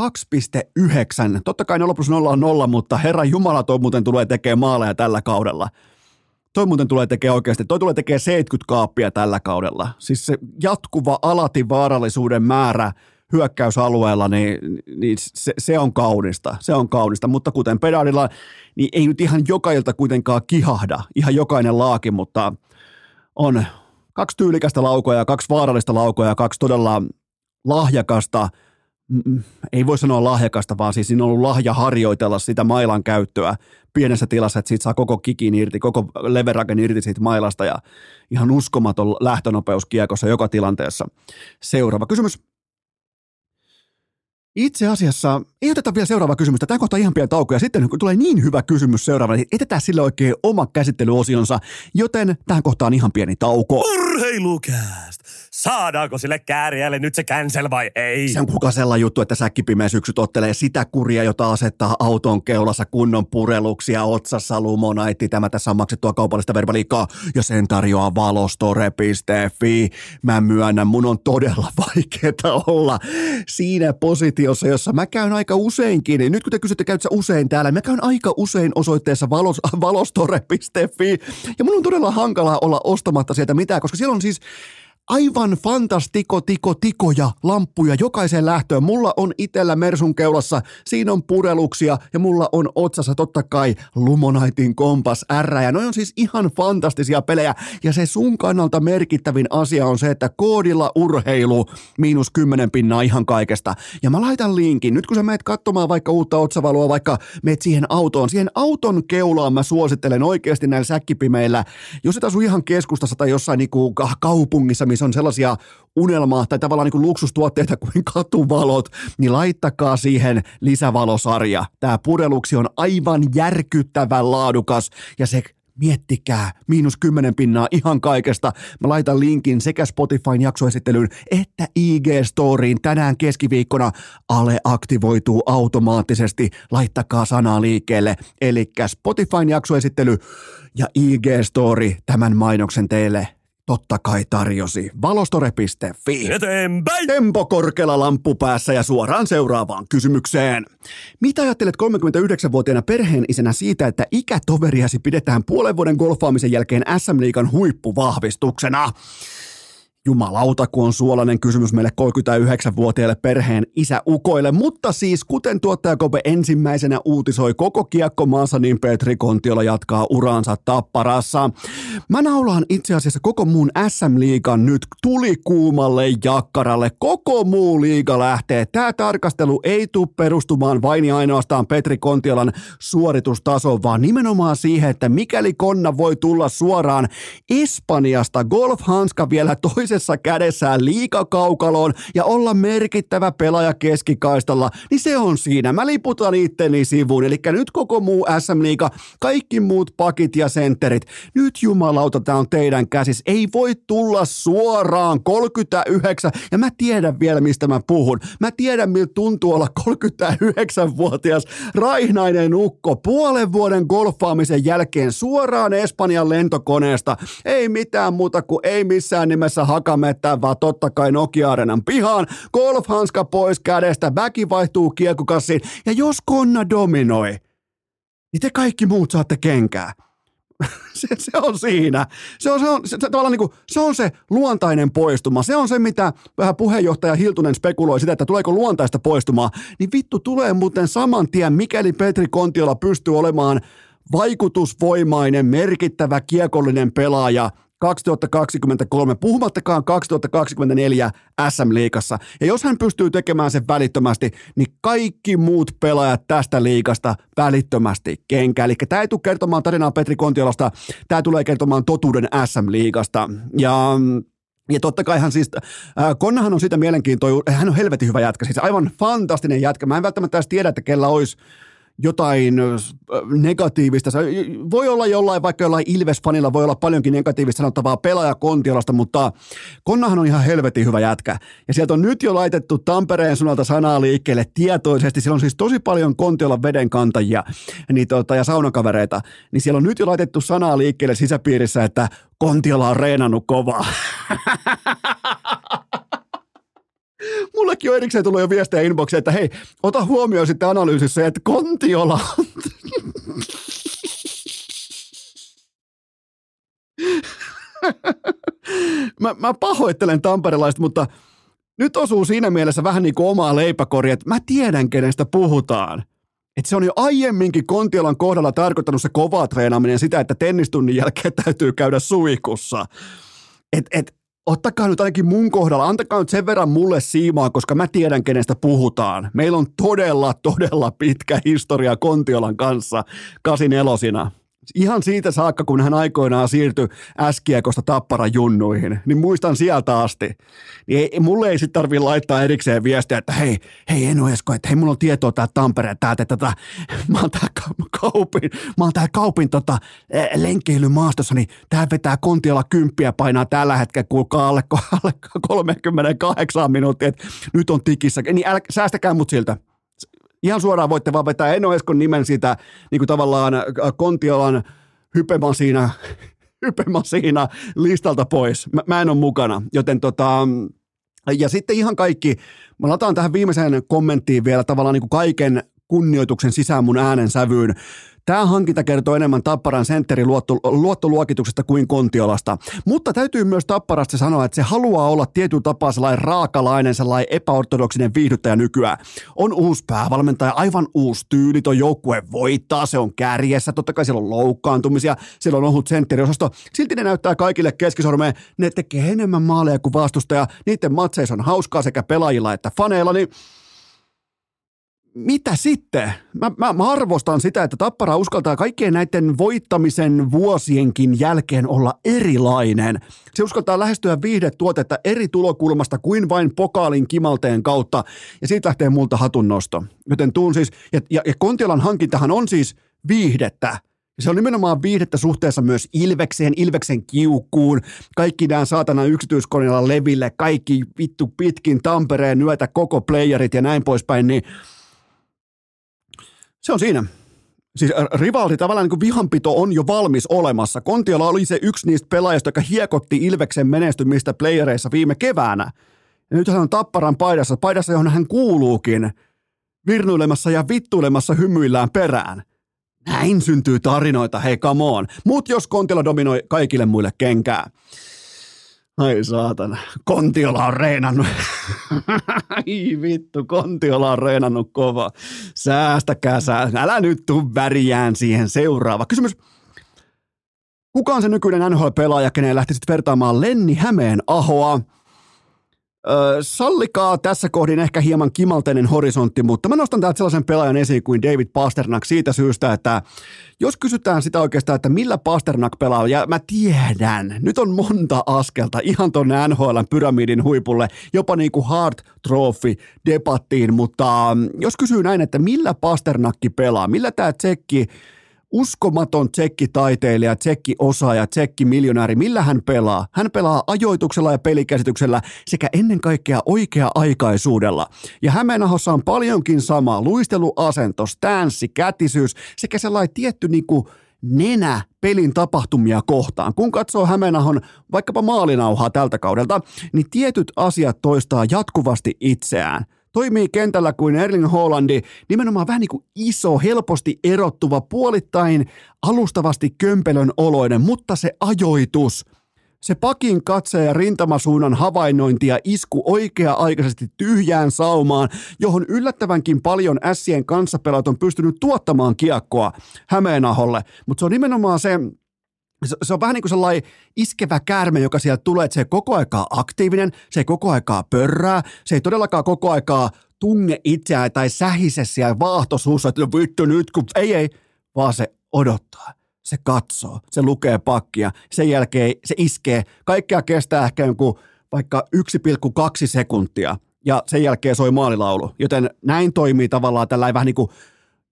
2,9. Totta kai 0 plus 0 on 0, mutta herra Jumala toi muuten tulee tekemään maaleja tällä kaudella. Toi muuten tulee tekemään oikeasti, toi tulee tekemään 70 kaappia tällä kaudella. Siis se jatkuva alati vaarallisuuden määrä – hyökkäysalueella, niin, niin se, se, on kaunista, se on kaunista, mutta kuten pedaalilla, niin ei nyt ihan jokailta kuitenkaan kihahda, ihan jokainen laaki, mutta on kaksi tyylikästä laukoja, kaksi vaarallista laukoja, kaksi todella lahjakasta, ei voi sanoa lahjakasta, vaan siis siinä on ollut lahja harjoitella sitä mailan käyttöä pienessä tilassa, että siitä saa koko kikin irti, koko leveraken irti siitä mailasta ja ihan uskomaton lähtönopeus kiekossa joka tilanteessa. Seuraava kysymys. Itse asiassa, ei oteta vielä seuraava kysymystä. Tämä kohta ihan pieni tauko ja sitten kun tulee niin hyvä kysymys seuraava, niin etetään sille oikein oma käsittelyosionsa, joten tähän kohtaan ihan pieni tauko. Urheilukääst! Saadaanko sille kääriälle nyt se cancel vai ei? Se on kuka sellainen juttu, että säkkipimeä syksyt ottelee sitä kuria, jota asettaa auton keulassa kunnon pureluksia otsassa lumonaitti. Tämä tässä on maksettua kaupallista verbaliikkaa ja sen tarjoaa valostore.fi. Mä myönnän, mun on todella vaikeaa olla siinä positiossa, jossa mä käyn aika useinkin. Nyt kun te kysytte, käytkö usein täällä, mä käyn aika usein osoitteessa valos, valostore.fi ja mun on todella hankalaa olla ostamatta sieltä mitään, koska siellä on siis aivan fantastiko tiko tikoja lamppuja jokaiseen lähtöön. Mulla on itellä Mersun keulassa, siinä on pureluksia ja mulla on otsassa totta kai Lumonaitin kompas R. Ja noi on siis ihan fantastisia pelejä ja se sun kannalta merkittävin asia on se, että koodilla urheilu miinus kymmenen pinnaa ihan kaikesta. Ja mä laitan linkin, nyt kun sä meet katsomaan vaikka uutta otsavaloa, vaikka meet siihen autoon, siihen auton keulaan mä suosittelen oikeasti näillä säkkipimeillä, jos et asu ihan keskustassa tai jossain niinku kaupungissa, missä on sellaisia unelmaa tai tavallaan niin kuin luksustuotteita kuin katuvalot, niin laittakaa siihen lisävalosarja. Tämä pureluksi on aivan järkyttävän laadukas ja se Miettikää, miinus kymmenen pinnaa ihan kaikesta. Mä laitan linkin sekä Spotifyn jaksoesittelyyn että IG-storiin tänään keskiviikkona. Ale aktivoituu automaattisesti. Laittakaa sanaa liikkeelle. Eli Spotifyn jaksoesittely ja IG-story tämän mainoksen teille totta kai tarjosi valostore.fi. Eteenpäin! Tempo korkealla lamppu päässä ja suoraan seuraavaan kysymykseen. Mitä ajattelet 39-vuotiaana perheenisänä siitä, että ikätoveriasi pidetään puolen vuoden golfaamisen jälkeen SM-liigan huippuvahvistuksena? Jumalauta, kun on suolainen kysymys meille 39-vuotiaille perheen isäukoille, mutta siis kuten tuottajakope ensimmäisenä uutisoi koko kiekko maassa, niin Petri Kontiola jatkaa uraansa tapparassa. Mä naulaan itse asiassa koko muun SM-liigan nyt tuli kuumalle jakkaralle. Koko muu liiga lähtee. Tämä tarkastelu ei tule perustumaan vain ja ainoastaan Petri Kontiolan suoritustasoon, vaan nimenomaan siihen, että mikäli Konna voi tulla suoraan Espanjasta golf-hanska vielä toisessa toisessa kädessään liikakaukaloon ja olla merkittävä pelaaja keskikaistalla, niin se on siinä. Mä liputan itteni sivuun. Eli nyt koko muu SM-liiga, kaikki muut pakit ja sentterit. Nyt jumalauta, tämä on teidän käsissä. Ei voi tulla suoraan 39. Ja mä tiedän vielä, mistä mä puhun. Mä tiedän, miltä tuntuu olla 39-vuotias raihnainen ukko puolen vuoden golfaamisen jälkeen suoraan Espanjan lentokoneesta. Ei mitään muuta kuin ei missään nimessä hakamettään, vaan totta kai Nokia-arenan pihaan, golfhanska pois kädestä, väki vaihtuu kiekokassiin, ja jos konna dominoi, niin te kaikki muut saatte kenkää. se, se, on siinä. Se on se, on, se, se, tavallaan niin kuin, se on se luontainen poistuma. Se on se, mitä vähän puheenjohtaja Hiltunen spekuloi sitä, että tuleeko luontaista poistumaa. Niin vittu tulee muuten saman tien, mikäli Petri Kontiola pystyy olemaan vaikutusvoimainen, merkittävä kiekollinen pelaaja 2023, puhumattakaan 2024 SM-liikassa. Ja jos hän pystyy tekemään sen välittömästi, niin kaikki muut pelaajat tästä liikasta välittömästi kenkä. Eli tämä ei tule kertomaan tarinaa Petri Kontiolasta, tämä tulee kertomaan totuuden SM-liigasta. Ja ja totta kai hän siis, äh, Konnahan on sitä mielenkiintoa, hän on helvetin hyvä jätkä, siis aivan fantastinen jätkä. Mä en välttämättä edes tiedä, että kellä olisi jotain negatiivista. Se voi olla jollain, vaikka jollain Ilves-fanilla voi olla paljonkin negatiivista sanottavaa pelaaja Kontiolasta, mutta Konnahan on ihan helvetin hyvä jätkä. Ja sieltä on nyt jo laitettu Tampereen suunnalta sanaa liikkeelle tietoisesti. Siellä on siis tosi paljon Kontiolan vedenkantajia niin tota, ja saunakavereita. Niin siellä on nyt jo laitettu sanaa liikkeelle sisäpiirissä, että Kontiola on reenannut kovaa. Mullekin on erikseen tullut jo viestejä inboxiin, että hei, ota huomioon sitten analyysissä, että Kontiola mä, mä pahoittelen tamperelaista, mutta nyt osuu siinä mielessä vähän niin kuin omaa leipäkori, että mä tiedän, kenestä puhutaan. Että se on jo aiemminkin Kontiolan kohdalla tarkoittanut se kova treenaaminen sitä, että tennistunnin jälkeen täytyy käydä suikussa. Et, et, ottakaa nyt ainakin mun kohdalla, antakaa nyt sen verran mulle siimaa, koska mä tiedän, kenestä puhutaan. Meillä on todella, todella pitkä historia Kontiolan kanssa kasinelosina. Ihan siitä saakka, kun hän aikoinaan siirtyi äskiekosta Tapparan junnuihin, niin muistan sieltä asti. Niin ei, mulle ei sitten tarvitse laittaa erikseen viestiä, että hei, hei Eno Esko, että hei, mulla on tietoa tää Tampere, täältä, että tätä, mä oon tää kaupin, mä oon tää kaupin tota, lenkkeilymaastossa, niin tää vetää kontiolla kymppiä painaa tällä hetkellä, kuulkaa alle, alle 38 minuuttia, että nyt on tikissä. Niin äl, säästäkää mut siltä ihan suoraan voitte vaan vetää Eno Eskon nimen siitä niin kuin tavallaan äh, Kontiolan hypemasiina, hypemasiina listalta pois. Mä, mä en ole mukana, joten tota, ja sitten ihan kaikki, mä lataan tähän viimeiseen kommenttiin vielä tavallaan niin kuin kaiken kunnioituksen sisään mun äänen sävyyn. Tämä hankinta kertoo enemmän Tapparan sentterin luotto, luottoluokituksesta kuin Kontiolasta. Mutta täytyy myös Tapparasta sanoa, että se haluaa olla tietyn tapaa sellainen raakalainen, sellainen epäortodoksinen viihdyttäjä nykyään. On uusi päävalmentaja, aivan uusi tyyli, tuo joukkue voittaa, se on kärjessä, totta kai siellä on loukkaantumisia, siellä on ohut sentteriosasto. Silti ne näyttää kaikille keskisormeen, ne tekee enemmän maaleja kuin vastustaja, niiden matseissa on hauskaa sekä pelaajilla että faneilla, niin mitä sitten? Mä, mä, mä arvostan sitä, että Tappara uskaltaa kaikkien näiden voittamisen vuosienkin jälkeen olla erilainen. Se uskaltaa lähestyä viihdetuotetta eri tulokulmasta kuin vain pokaalin kimalteen kautta, ja siitä lähtee multa hatunnosto. Joten tuun siis, ja, ja, ja Kontiolan hankintahan on siis viihdettä. Se on nimenomaan viihdettä suhteessa myös Ilvekseen, Ilveksen kiukkuun, kaikki nämä saatana yksityiskoneella leville, kaikki vittu pitkin Tampereen nyötä koko playerit ja näin poispäin, niin – se on siinä. Siis äh, rivaldi tavallaan niin kuin vihanpito on jo valmis olemassa. Kontiola oli se yksi niistä pelaajista, joka hiekotti Ilveksen menestymistä playereissa viime keväänä. Ja nyt hän on Tapparan paidassa, paidassa johon hän kuuluukin, virnuilemassa ja vittuilemassa hymyillään perään. Näin syntyy tarinoita, hei come on. Mut jos Kontiola dominoi kaikille muille kenkää. Ai saatana. Kontiola on reenannut. Ai vittu, Kontiola on reenannut kova. Säästäkää sää. Älä nyt tuu väriään siihen. Seuraava kysymys. Kuka on se nykyinen NHL-pelaaja, keneen lähtisit vertaamaan Lenni Hämeen Ahoa? Sallikaa tässä kohdin ehkä hieman kimalteinen horisontti, mutta mä nostan täältä sellaisen pelaajan esiin kuin David Pasternak siitä syystä, että jos kysytään sitä oikeastaan, että millä Pasternak pelaa, ja mä tiedän, nyt on monta askelta ihan tuonne NHL pyramidin huipulle, jopa niin kuin hard trophy debattiin, mutta mm, jos kysyy näin, että millä Pasternakki pelaa, millä tämä tsekki uskomaton tsekkitaiteilija, tsekki-osaaja, tsekki-miljonääri. Millä hän pelaa? Hän pelaa ajoituksella ja pelikäsityksellä sekä ennen kaikkea oikea-aikaisuudella. Ja Hämeenahossa on paljonkin sama luisteluasento, stanssi, kätisyys sekä sellainen tietty niinku nenä pelin tapahtumia kohtaan. Kun katsoo Hämeenahon vaikkapa maalinauhaa tältä kaudelta, niin tietyt asiat toistaa jatkuvasti itseään – toimii kentällä kuin Erling Hollandi, nimenomaan vähän niin kuin iso, helposti erottuva, puolittain alustavasti kömpelön oloinen, mutta se ajoitus – se pakin katse ja rintamasuunnan havainnointi ja isku oikea-aikaisesti tyhjään saumaan, johon yllättävänkin paljon ässien kanssapelat on pystynyt tuottamaan kiekkoa Hämeenaholle. Mutta se on nimenomaan se, se, se on vähän niin kuin sellainen iskevä käärme, joka sieltä tulee, että se ei koko aikaa aktiivinen, se ei koko aikaa pörrää, se ei todellakaan koko aikaa tunge itseään tai sähise siellä vaahtosuussa, että no vittu nyt, kun ei, ei, vaan se odottaa. Se katsoo, se lukee pakkia, sen jälkeen se iskee. Kaikkea kestää ehkä jonkun vaikka 1,2 sekuntia ja sen jälkeen soi maalilaulu. Joten näin toimii tavallaan tällä vähän niin kuin,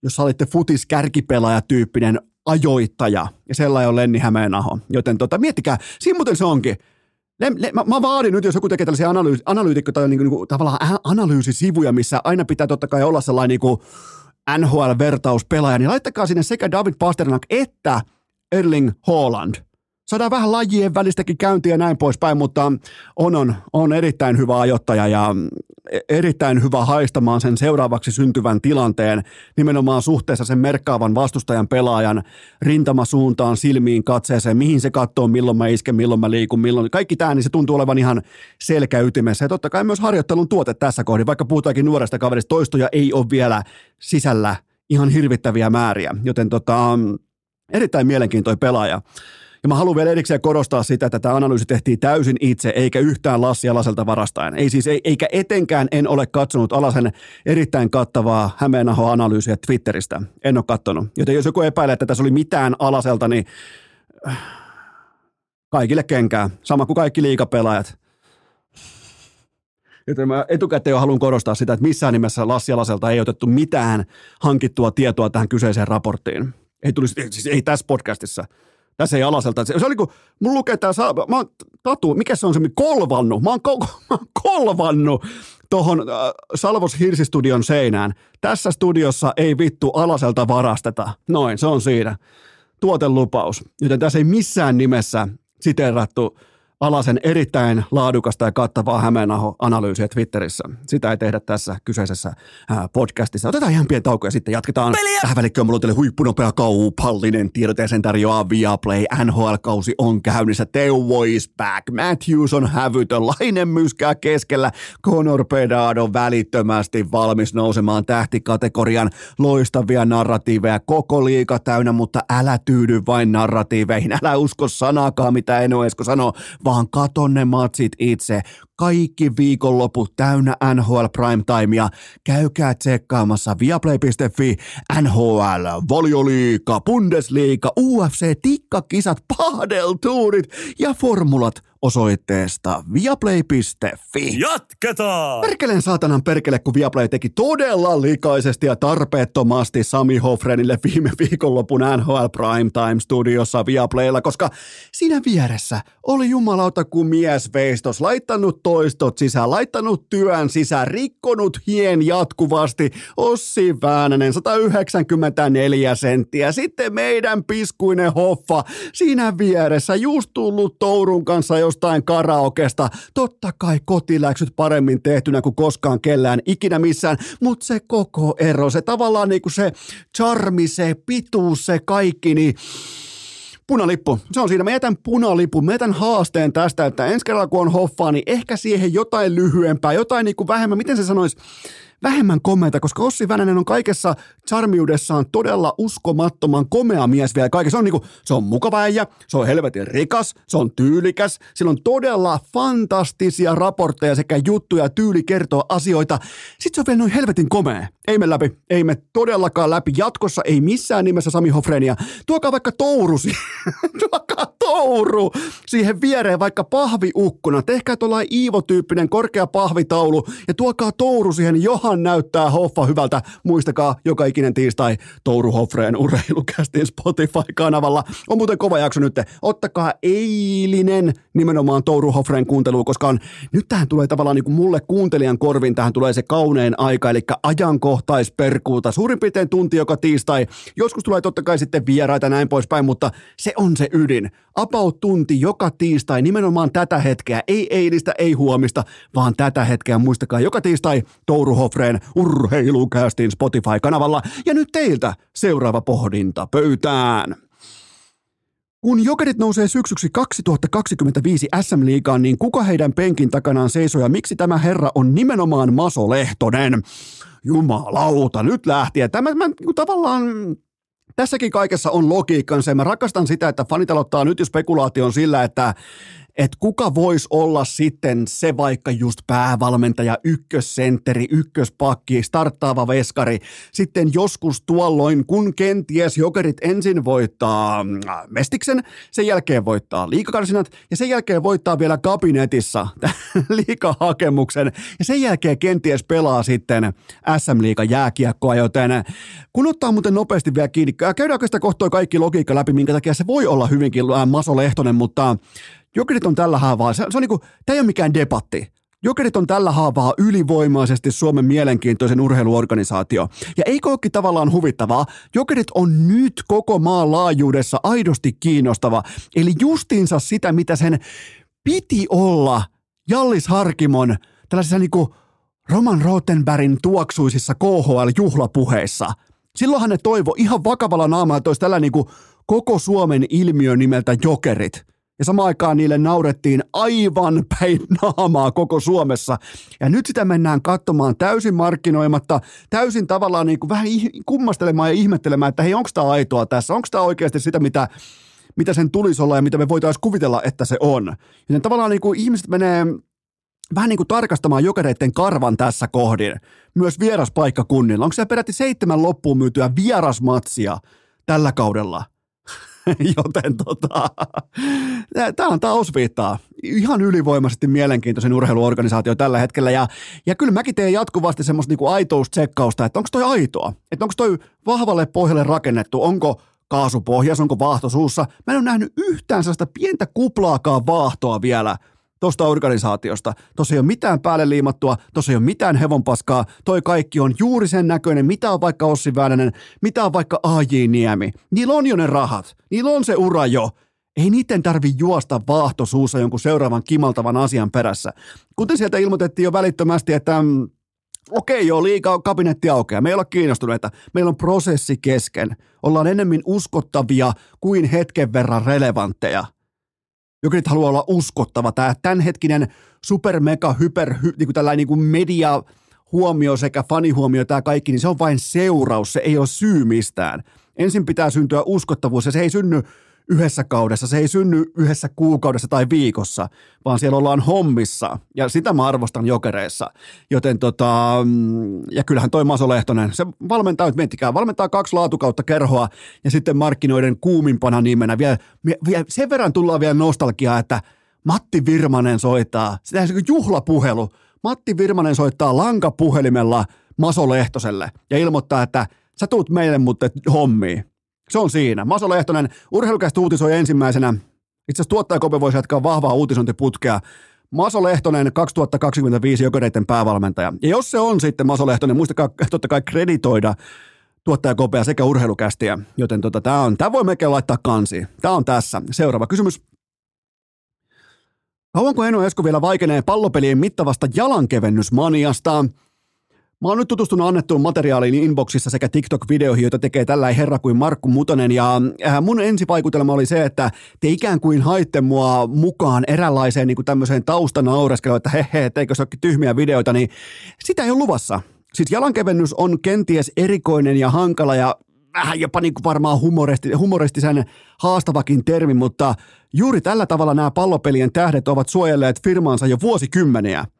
jos olitte futis kärkipelaaja tyyppinen ajoittaja, ja sellainen on Lenni Hämeenaho. Joten tota, miettikää, siinä muuten se onkin. Le, le, mä, mä, vaadin nyt, jos joku tekee tällaisia analyysi, analyytikko tai niinku, niinku, tavallaan analyysisivuja, missä aina pitää totta kai olla sellainen niinku NHL-vertauspelaaja, niin laittakaa sinne sekä David Pasternak että Erling Haaland – saadaan vähän lajien välistäkin käyntiä ja näin poispäin, mutta on, on, on erittäin hyvä ajottaja ja erittäin hyvä haistamaan sen seuraavaksi syntyvän tilanteen nimenomaan suhteessa sen merkkaavan vastustajan pelaajan rintamasuuntaan, silmiin, katseeseen, mihin se katsoo, milloin mä isken, milloin mä liikun, milloin. Kaikki tämä, niin se tuntuu olevan ihan selkäytimessä ja totta kai myös harjoittelun tuote tässä kohdin, vaikka puhutaankin nuoresta kaverista, toistoja ei ole vielä sisällä ihan hirvittäviä määriä, joten tota, erittäin mielenkiintoinen pelaaja. Ja mä haluan vielä erikseen korostaa sitä, että tämä analyysi tehtiin täysin itse, eikä yhtään Lassi Alaselta varastaen. Ei siis, eikä etenkään en ole katsonut Alasen erittäin kattavaa Hämeenaho-analyysiä Twitteristä. En ole katsonut. Joten jos joku epäilee, että tässä oli mitään Alaselta, niin äh, kaikille kenkää. Sama kuin kaikki liikapelaajat. Joten mä etukäteen jo haluan korostaa sitä, että missään nimessä Lassi Alaselta ei otettu mitään hankittua tietoa tähän kyseiseen raporttiin. Ei tulisi, siis ei tässä podcastissa. Tässä ei alaselta. Se oli kun, mun lukee tää, mä oon tatu, mikä se on se, kolvannut, mä oon, ko, mä oon tuohon äh, Salvos Hirsistudion seinään. Tässä studiossa ei vittu alaselta varasteta. Noin, se on siinä. Tuotelupaus. Joten tässä ei missään nimessä siteerattu Alasen erittäin laadukasta ja kattavaa Hämeenaho-analyysiä Twitterissä. Sitä ei tehdä tässä kyseisessä podcastissa. Otetaan ihan pieni tauko ja sitten jatketaan. Peliä! Tähän välikköön mulla on teille huippunopea kaupallinen tiedot ja sen tarjoaa Viaplay. NHL-kausi on käynnissä. Teuvo is back. Matthews on hävytön. Lainen myskää keskellä. Conor Pedado välittömästi valmis nousemaan tähtikategorian loistavia narratiiveja. Koko liika täynnä, mutta älä tyydy vain narratiiveihin. Älä usko sanakaan, mitä Eno Esko sanoo vaan katon ne matsit itse. Kaikki viikonloput täynnä NHL Primetimea. Käykää tsekkaamassa viaplay.fi, NHL, Valioliika, Bundesliga, UFC, tikkakisat, pahdeltuurit ja formulat osoitteesta viaplay.fi. Jatketaan! Perkeleen saatanan perkele, kun Viaplay teki todella likaisesti ja tarpeettomasti Sami Hofrenille viime viikonlopun NHL Primetime Studiossa Viaplaylla, koska siinä vieressä oli jumalauta kuin mies veistos, laittanut toistot sisään, laittanut työn sisään, rikkonut hien jatkuvasti. Ossi Väänänen 194 senttiä, sitten meidän piskuinen hoffa siinä vieressä, just tullut Tourun kanssa jostain karaokesta. Totta kai kotiläksyt paremmin tehtynä kuin koskaan kellään ikinä missään, mutta se koko ero, se tavallaan niinku se charmi, se pituus, se kaikki, niin punalippu. Se on siinä. Mä jätän punalippu. Mä jätän haasteen tästä, että ensi kerralla kun on hoffaa, niin ehkä siihen jotain lyhyempää, jotain niin kuin vähemmän, miten se sanoisi, vähemmän komeita, koska Ossi Vänänen on kaikessa charmiudessaan todella uskomattoman komea mies vielä kaikessa. Se on, niinku, se on mukava äijä, se on helvetin rikas, se on tyylikäs, sillä on todella fantastisia raportteja sekä juttuja, tyyli kertoa asioita. Sitten se on vielä noin helvetin komea. Ei me läpi, ei me todellakaan läpi. Jatkossa ei missään nimessä Sami Hofrenia. Tuokaa vaikka tourusi, tuokaa touru siihen viereen vaikka pahviukkuna. Tehkää tuollainen Iivo-tyyppinen korkea pahvitaulu ja tuokaa touru siihen, johan näyttää Hoffa hyvältä. Muistakaa, joka ikinen tiistai Touru Hoffreen urheilukästin Spotify-kanavalla. On muuten kova jakso nyt. Ottakaa eilinen nimenomaan Touru Hoffreen kuunteluun, koska on, nyt tähän tulee tavallaan niin kuin mulle kuuntelijan korvin, tähän tulee se kaunein aika, eli ajankohtaisperkuuta. Suurin piirtein tunti joka tiistai. Joskus tulee totta kai sitten vieraita näin poispäin, mutta se on se ydin. About tunti joka tiistai, nimenomaan tätä hetkeä, ei eilistä, ei huomista, vaan tätä hetkeä. Muistakaa, joka tiistai Touru Hoffreen urheilukästin Spotify-kanavalla. Ja nyt teiltä seuraava pohdinta pöytään. Kun jokerit nousee syksyksi 2025 SM-liigaan, niin kuka heidän penkin takanaan seisoo ja miksi tämä herra on nimenomaan Maso Lehtonen? Jumalauta, nyt lähti. Ja tämä, mä, tavallaan tässäkin kaikessa on logiikkansa mä rakastan sitä, että fanit aloittaa nyt jo spekulaation sillä, että että kuka voisi olla sitten se vaikka just päävalmentaja, ykkössentteri, ykköspakki, starttaava veskari. Sitten joskus tuolloin, kun kenties jokerit ensin voittaa mm, Mestiksen, sen jälkeen voittaa liikakarsinat ja sen jälkeen voittaa vielä kabinetissa liikahakemuksen ja sen jälkeen kenties pelaa sitten SM-liiga jääkiekkoa, joten kun ottaa muuten nopeasti vielä kiinni, käydään oikeastaan kohtaa kaikki logiikka läpi, minkä takia se voi olla hyvinkin Maso Lehtonen, mutta Jokerit on tällä haavaa, se, se on niinku, tämä ei ole mikään debatti. Jokerit on tällä haavaa ylivoimaisesti Suomen mielenkiintoisen urheiluorganisaatio. Ja eikö olekin tavallaan huvittavaa? Jokerit on nyt koko maan laajuudessa aidosti kiinnostava. Eli justiinsa sitä, mitä sen piti olla Jallis Harkimon tällaisissa niinku Roman Rottenbergin tuoksuisissa KHL-juhlapuheissa. Silloinhan ne toivo ihan vakavalla naamalla, että olisi tällä niinku koko Suomen ilmiö nimeltä Jokerit – ja samaan aikaan niille naurettiin aivan päin naamaa koko Suomessa. Ja nyt sitä mennään katsomaan täysin markkinoimatta, täysin tavallaan niin kuin vähän kummastelemaan ja ihmettelemään, että hei, onko tämä aitoa tässä, onko tämä oikeasti sitä, mitä mitä sen tulisi olla ja mitä me voitaisiin kuvitella, että se on. Joten tavallaan niin kuin ihmiset menee vähän niin kuin tarkastamaan jokereiden karvan tässä kohdin, myös vieraspaikkakunnilla. Onko siellä peräti seitsemän loppuun myytyä vierasmatsia tällä kaudella? Joten tota, tämä on taas osviittaa. Ihan ylivoimaisesti mielenkiintoisen urheiluorganisaatio tällä hetkellä. Ja, ja kyllä mäkin teen jatkuvasti semmoista niinku aitoustsekkausta, että onko toi aitoa? Että onko toi vahvalle pohjalle rakennettu? Onko kaasupohjas, onko vaahto suussa? Mä en ole nähnyt yhtään sellaista pientä kuplaakaan vaahtoa vielä – tuosta organisaatiosta. Tuossa ei ole mitään päälle liimattua, tuossa ei ole mitään hevonpaskaa, toi kaikki on juuri sen näköinen, mitä on vaikka Ossi Väänänen, mitä on vaikka AJ Niemi. Niillä on jo ne rahat, niillä on se ura jo. Ei niiden tarvi juosta vaahto suussa jonkun seuraavan kimaltavan asian perässä. Kuten sieltä ilmoitettiin jo välittömästi, että mm, okei okay, joo, liikaa kabinetti aukeaa. Me ei olla kiinnostuneita. Meillä on prosessi kesken. Ollaan enemmän uskottavia kuin hetken verran relevantteja – nyt haluaa olla uskottava. Tämä tämänhetkinen super, mega, hyper, hy, niin kuin tällainen niin kuin media huomio sekä fanihuomio, tämä kaikki, niin se on vain seuraus, se ei ole syy mistään. Ensin pitää syntyä uskottavuus ja se ei synny yhdessä kaudessa, se ei synny yhdessä kuukaudessa tai viikossa, vaan siellä ollaan hommissa ja sitä mä arvostan jokereissa. Joten tota, mm, ja kyllähän toi Maso Lehtonen, se valmentaa, miettikää, valmentaa kaksi laatukautta kerhoa ja sitten markkinoiden kuumimpana nimenä. Vielä, vielä sen verran tullaan vielä nostalgiaa, että Matti Virmanen soittaa, sitä on juhlapuhelu. Matti Virmanen soittaa lankapuhelimella Maso Lehtoselle ja ilmoittaa, että sä tuut meille mutta hommiin. Se on siinä. Maso Lehtonen, urheilukästä uutisoi ensimmäisenä. Itse asiassa tuottajakope voisi jatkaa vahvaa uutisointiputkea. Maso Lehtonen 2025 jokereiden päävalmentaja. Ja jos se on sitten Maso Lehtonen, muistakaa totta kai kreditoida tuottajakopea sekä urheilukästiä. Joten tota, tämä on, tämä voi melkein laittaa kansi. Tämä on tässä. Seuraava kysymys. Kauanko Eno Esko vielä vaikenee pallopelien mittavasta jalankevennysmaniasta? Mä oon nyt tutustunut annettuun materiaaliin inboxissa sekä TikTok-videoihin, joita tekee tällä herra kuin Markku Mutonen. Ja äh, mun ensivaikutelma oli se, että te ikään kuin haitte mua mukaan eräänlaiseen niin kuin tämmöiseen taustanaureskeluun, että he, he, teikö se olekin tyhmiä videoita, niin sitä ei ole luvassa. Siis jalankevennys on kenties erikoinen ja hankala ja vähän jopa niin kuin varmaan humoristi, humoristisen haastavakin termi, mutta juuri tällä tavalla nämä pallopelien tähdet ovat suojelleet firmaansa jo vuosikymmeniä –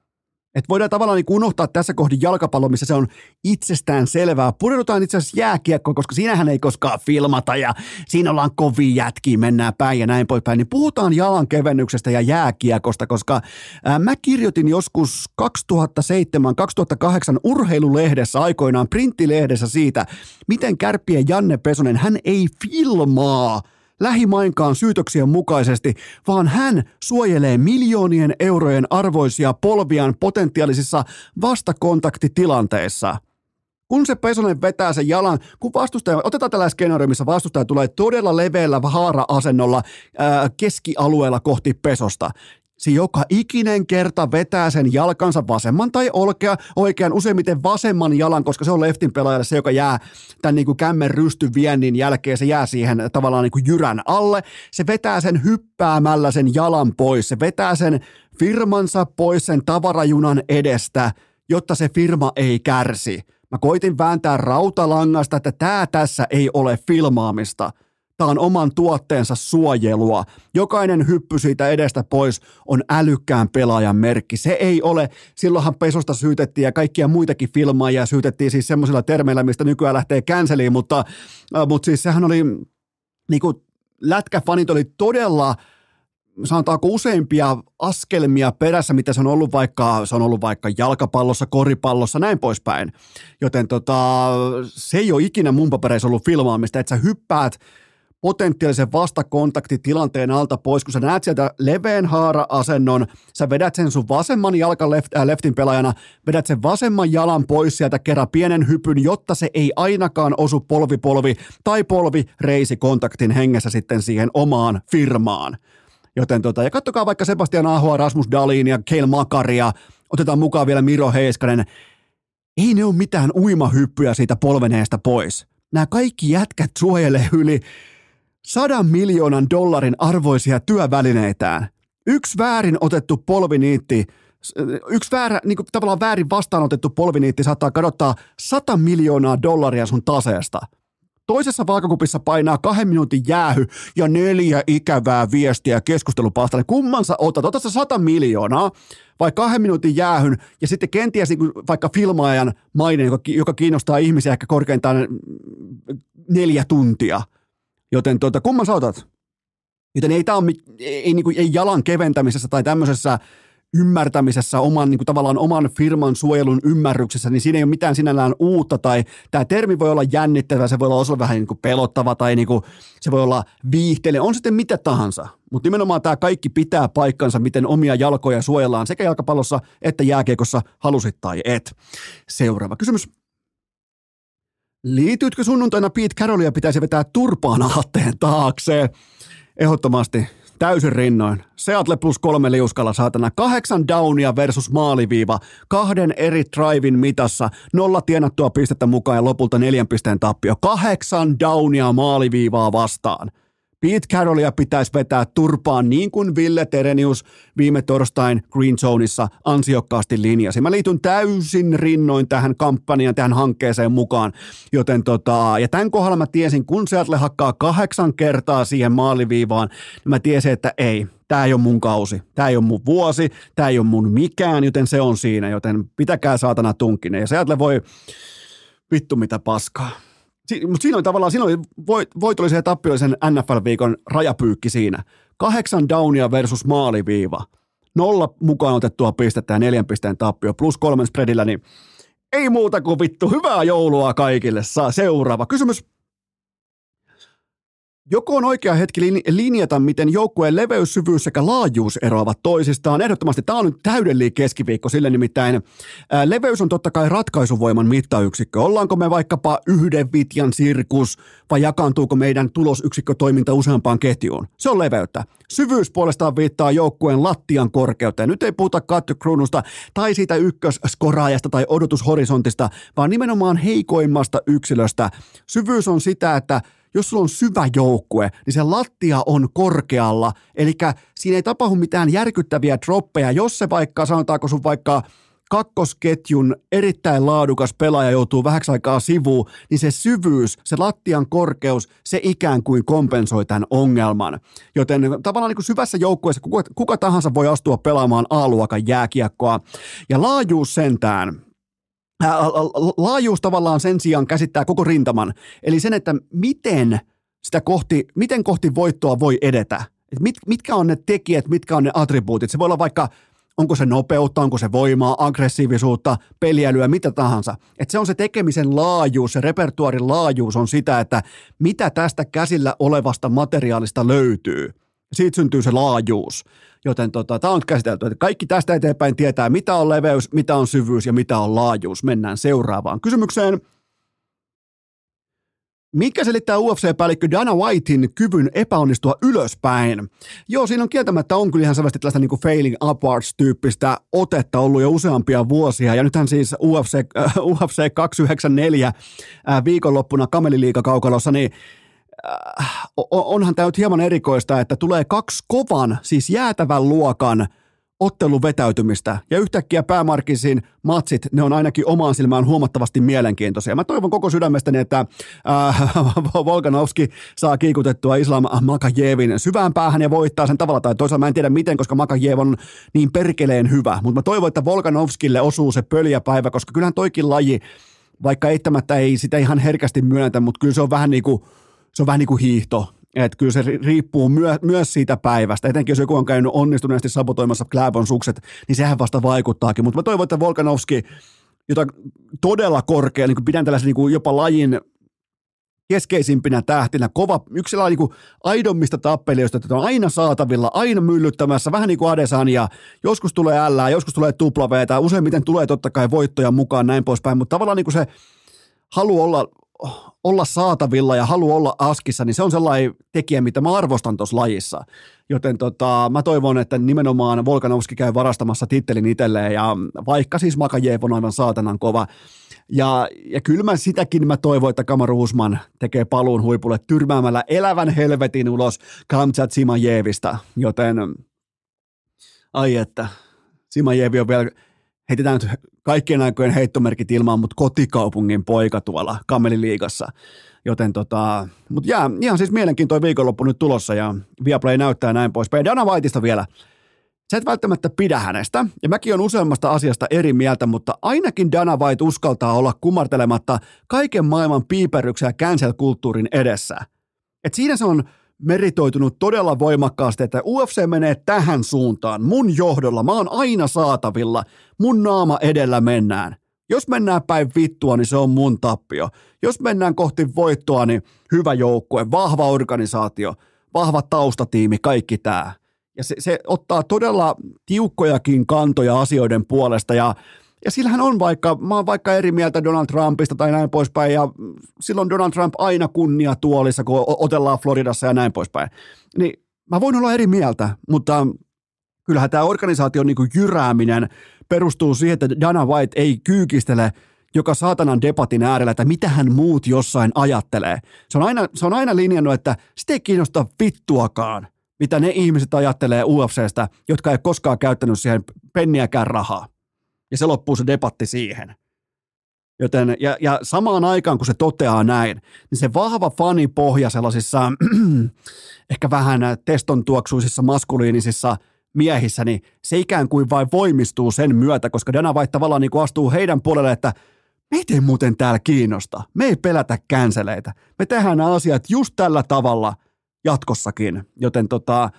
että voidaan tavallaan niin unohtaa tässä kohdin jalkapallo, missä se on itsestään selvää. Pureudutaan itse asiassa jääkiekkoon, koska siinähän ei koskaan filmata ja siinä ollaan kovin jätkiä, mennään päin ja näin poispäin. Niin puhutaan jalankevennyksestä ja jääkiekosta, koska ää, mä kirjoitin joskus 2007-2008 urheilulehdessä aikoinaan, printtilehdessä siitä, miten kärppien Janne Pesonen, hän ei filmaa – lähimainkaan syytöksien mukaisesti, vaan hän suojelee miljoonien eurojen arvoisia polviaan potentiaalisissa vastakontaktitilanteissa. Kun se Pesonen vetää sen jalan, kun vastustaja, otetaan tällainen skenaario, missä vastustaja tulee todella leveällä haara-asennolla ää, keskialueella kohti Pesosta, se joka ikinen kerta vetää sen jalkansa vasemman tai olkea, oikean useimmiten vasemman jalan, koska se on leftin pelaajalle se, joka jää tämän niin kuin kämmen rysty viennin jälkeen, se jää siihen tavallaan niin kuin jyrän alle. Se vetää sen hyppäämällä sen jalan pois, se vetää sen firmansa pois sen tavarajunan edestä, jotta se firma ei kärsi. Mä koitin vääntää rautalangasta, että tämä tässä ei ole filmaamista – Tämä on oman tuotteensa suojelua. Jokainen hyppy siitä edestä pois on älykkään pelaajan merkki. Se ei ole, silloinhan Pesosta syytettiin ja kaikkia muitakin filmaajia syytettiin siis semmoisilla termeillä, mistä nykyään lähtee canceliin, mutta, äh, mutta siis sehän oli, niin kuin lätkäfanit oli todella sanotaanko useimpia askelmia perässä, mitä se on ollut vaikka, se on ollut vaikka jalkapallossa, koripallossa, näin poispäin. Joten tota, se ei ole ikinä mun ollut filmaamista, että sä hyppäät potentiaalisen vastakontaktitilanteen alta pois, kun sä näet sieltä leveän haara-asennon, sä vedät sen sun vasemman jalkan left, äh, leftin pelaajana, vedät sen vasemman jalan pois sieltä kerran pienen hypyn, jotta se ei ainakaan osu polvi-polvi tai polvi-reisi-kontaktin hengessä sitten siihen omaan firmaan. Joten tota, ja kattokaa vaikka Sebastian Ahoa, Rasmus Dalin ja Keil Makaria, otetaan mukaan vielä Miro Heiskanen. Ei ne ole mitään uimahyppyjä siitä polveneesta pois. Nämä kaikki jätkät suojelee yli sadan miljoonan dollarin arvoisia työvälineitään. Yksi väärin otettu polviniitti, yksi väärä, niin kuin tavallaan väärin vastaanotettu polviniitti saattaa kadottaa 100 miljoonaa dollaria sun taseesta. Toisessa vaakakupissa painaa kahden minuutin jäähy ja neljä ikävää viestiä keskustelupalstalle. Kumman sä otat? Otat sä sata miljoonaa vai kahden minuutin jäähyn ja sitten kenties niin vaikka filmaajan maine, joka, joka kiinnostaa ihmisiä ehkä korkeintaan neljä tuntia. Joten tuota, kumman sä otat? Joten ei tämä ole ei, ei, niin kuin, ei jalan keventämisessä tai tämmöisessä ymmärtämisessä, oman, niin kuin tavallaan oman firman suojelun ymmärryksessä, niin siinä ei ole mitään sinällään uutta, tai tämä termi voi olla jännittävä, se voi olla osa vähän niin kuin pelottava, tai niin kuin, se voi olla viihteellinen, on sitten mitä tahansa. Mutta nimenomaan tämä kaikki pitää paikkansa, miten omia jalkoja suojellaan sekä jalkapallossa että jääkiekossa, halusit tai et. Seuraava kysymys. Liityitkö sunnuntaina Pete Carolia pitäisi vetää turpaan aatteen taakse? Ehdottomasti täysin rinnoin. Seattle plus kolme liuskalla saatana. Kahdeksan downia versus maaliviiva. Kahden eri drivein mitassa. Nolla tienattua pistettä mukaan ja lopulta neljän pisteen tappio. Kahdeksan downia maaliviivaa vastaan. Pete Carrollia pitäisi vetää turpaan niin kuin Ville Terenius viime torstain Green Zoneissa ansiokkaasti linjasi. Mä liityn täysin rinnoin tähän kampanjaan, tähän hankkeeseen mukaan, joten tota, ja tämän kohdalla mä tiesin, kun Seattle hakkaa kahdeksan kertaa siihen maaliviivaan, niin mä tiesin, että ei, tämä ei ole mun kausi, tämä ei ole mun vuosi, tämä ei ole mun mikään, joten se on siinä, joten pitäkää saatana tunkinen. Ja Seattle voi, vittu mitä paskaa. Si- mutta siinä oli tavallaan, siinä oli voit, voitollisen ja tappiollisen NFL-viikon rajapyykki siinä. Kahdeksan downia versus maaliviiva. Nolla mukaan otettua pistettä ja neljän pisteen tappio plus kolmen spreadillä, niin ei muuta kuin vittu. Hyvää joulua kaikille. Saa seuraava kysymys. Joko on oikea hetki linjata, miten joukkueen leveys, syvyys sekä laajuus eroavat toisistaan? Ehdottomasti tämä on nyt täydellinen keskiviikko, sille nimittäin ää, leveys on totta kai ratkaisuvoiman mittayksikkö. Ollaanko me vaikkapa yhden vitjan sirkus vai jakaantuuko meidän tulosyksikkötoiminta useampaan ketjuun? Se on leveyttä. Syvyys puolestaan viittaa joukkueen lattian korkeuteen. Nyt ei puhuta kattekruunusta tai siitä ykköskoraajasta tai odotushorisontista, vaan nimenomaan heikoimmasta yksilöstä. Syvyys on sitä, että jos sulla on syvä joukkue, niin se lattia on korkealla, eli siinä ei tapahdu mitään järkyttäviä droppeja, jos se vaikka, sanotaanko sun vaikka kakkosketjun erittäin laadukas pelaaja joutuu vähäksi aikaa sivuun, niin se syvyys, se lattian korkeus, se ikään kuin kompensoi tämän ongelman. Joten tavallaan niin kuin syvässä joukkueessa kuka, kuka tahansa voi astua pelaamaan A-luokan jääkiekkoa. Ja laajuus sentään, laajuus tavallaan sen sijaan käsittää koko rintaman. Eli sen, että miten sitä kohti, miten kohti voittoa voi edetä. Et mit, mitkä on ne tekijät, mitkä on ne attribuutit. Se voi olla vaikka, onko se nopeutta, onko se voimaa, aggressiivisuutta, peliälyä, mitä tahansa. Et se on se tekemisen laajuus, se repertuarin laajuus on sitä, että mitä tästä käsillä olevasta materiaalista löytyy. Siitä syntyy se laajuus. Joten tota, tämä on käsitelty, että kaikki tästä eteenpäin tietää, mitä on leveys, mitä on syvyys ja mitä on laajuus. Mennään seuraavaan kysymykseen. Mikä selittää UFC-päällikkö Dana Whitein kyvyn epäonnistua ylöspäin? Joo, siinä on kieltämättä on kyllä ihan selvästi tällaista niin failing upwards-tyyppistä otetta ollut jo useampia vuosia. Ja nythän siis UFC, äh, UFC 294 äh, viikonloppuna Kameliliikakaukalossa, niin onhan tämä nyt hieman erikoista, että tulee kaksi kovan, siis jäätävän luokan otteluvetäytymistä ja yhtäkkiä päämarkisin matsit, ne on ainakin omaan silmään huomattavasti mielenkiintoisia. Mä toivon koko sydämestäni, että äh, Volkanovski saa kiikutettua Islam Makajevin syvään päähän ja voittaa sen tavalla, tai toisaalta mä en tiedä miten, koska Makajev on niin perkeleen hyvä, mutta mä toivon, että Volkanovskille osuu se pöljäpäivä, koska kyllähän toikin laji, vaikka eittämättä ei sitä ihan herkästi myönnetä, mutta kyllä se on vähän niin kuin se on vähän niin kuin hiihto, että kyllä se riippuu myö, myös siitä päivästä. Etenkin jos joku on käynyt onnistuneesti sabotoimassa Kläbon sukset, niin sehän vasta vaikuttaakin. Mutta mä toivon, että Volkanovski, jota todella korkea, niin pidän tällaisen niin kuin jopa lajin keskeisimpinä tähtinä, kova, yksi niin kuin aidommista tappelijoista, että on aina saatavilla, aina myllyttämässä, vähän niin kuin Adesanya, joskus tulee L, joskus tulee tuplaveetä, useimmiten tulee totta kai voittoja mukaan näin poispäin, mutta tavallaan niin kuin se halu olla olla saatavilla ja halu olla askissa, niin se on sellainen tekijä, mitä mä arvostan tuossa lajissa. Joten tota, mä toivon, että nimenomaan Volkanovski käy varastamassa tittelin itselleen ja vaikka siis Makajev on aivan saatanan kova. Ja, ja kyllä mä sitäkin mä toivon, että Kamaru Usman tekee paluun huipulle tyrmäämällä elävän helvetin ulos Kamchat Simajevista. Joten ai että, Simajevi on vielä heitetään nyt kaikkien aikojen heittomerkit ilmaan, mutta kotikaupungin poika tuolla Kameliliigassa. Joten tota, mutta jää, ihan siis mielenkiintoinen viikonloppu nyt tulossa ja Viaplay näyttää näin poispäin. Dana Whiteista vielä. Sä et välttämättä pidä hänestä, ja mäkin on useammasta asiasta eri mieltä, mutta ainakin Dana White uskaltaa olla kumartelematta kaiken maailman piiperryksen cancel-kulttuurin edessä. Et siinä se on meritoitunut todella voimakkaasti, että UFC menee tähän suuntaan. Mun johdolla, mä oon aina saatavilla, mun naama edellä mennään. Jos mennään päin vittua, niin se on mun tappio. Jos mennään kohti voittoa, niin hyvä joukkue, vahva organisaatio, vahva taustatiimi, kaikki tämä. Ja se, se ottaa todella tiukkojakin kantoja asioiden puolesta ja ja sillähän on vaikka, mä oon vaikka eri mieltä Donald Trumpista tai näin poispäin, ja silloin Donald Trump aina kunnia tuolissa, kun otellaan Floridassa ja näin poispäin. Niin mä voin olla eri mieltä, mutta kyllähän tämä organisaation niin jyrääminen perustuu siihen, että Dana White ei kyykistele joka saatanan debatin äärellä, että mitä hän muut jossain ajattelee. Se on aina, se on aina linjannut, että sitä ei kiinnosta vittuakaan, mitä ne ihmiset ajattelee UFCstä, jotka ei koskaan käyttänyt siihen penniäkään rahaa ja se loppuu se debatti siihen. Joten, ja, ja samaan aikaan, kun se toteaa näin, niin se vahva fanipohja sellaisissa ehkä vähän teston tuoksuisissa maskuliinisissa miehissä, niin se ikään kuin vain voimistuu sen myötä, koska Dana White tavallaan niin kuin astuu heidän puolelle, että meitä ei muuten täällä kiinnosta. Me ei pelätä känseleitä. Me tehdään nämä asiat just tällä tavalla jatkossakin. Joten tota,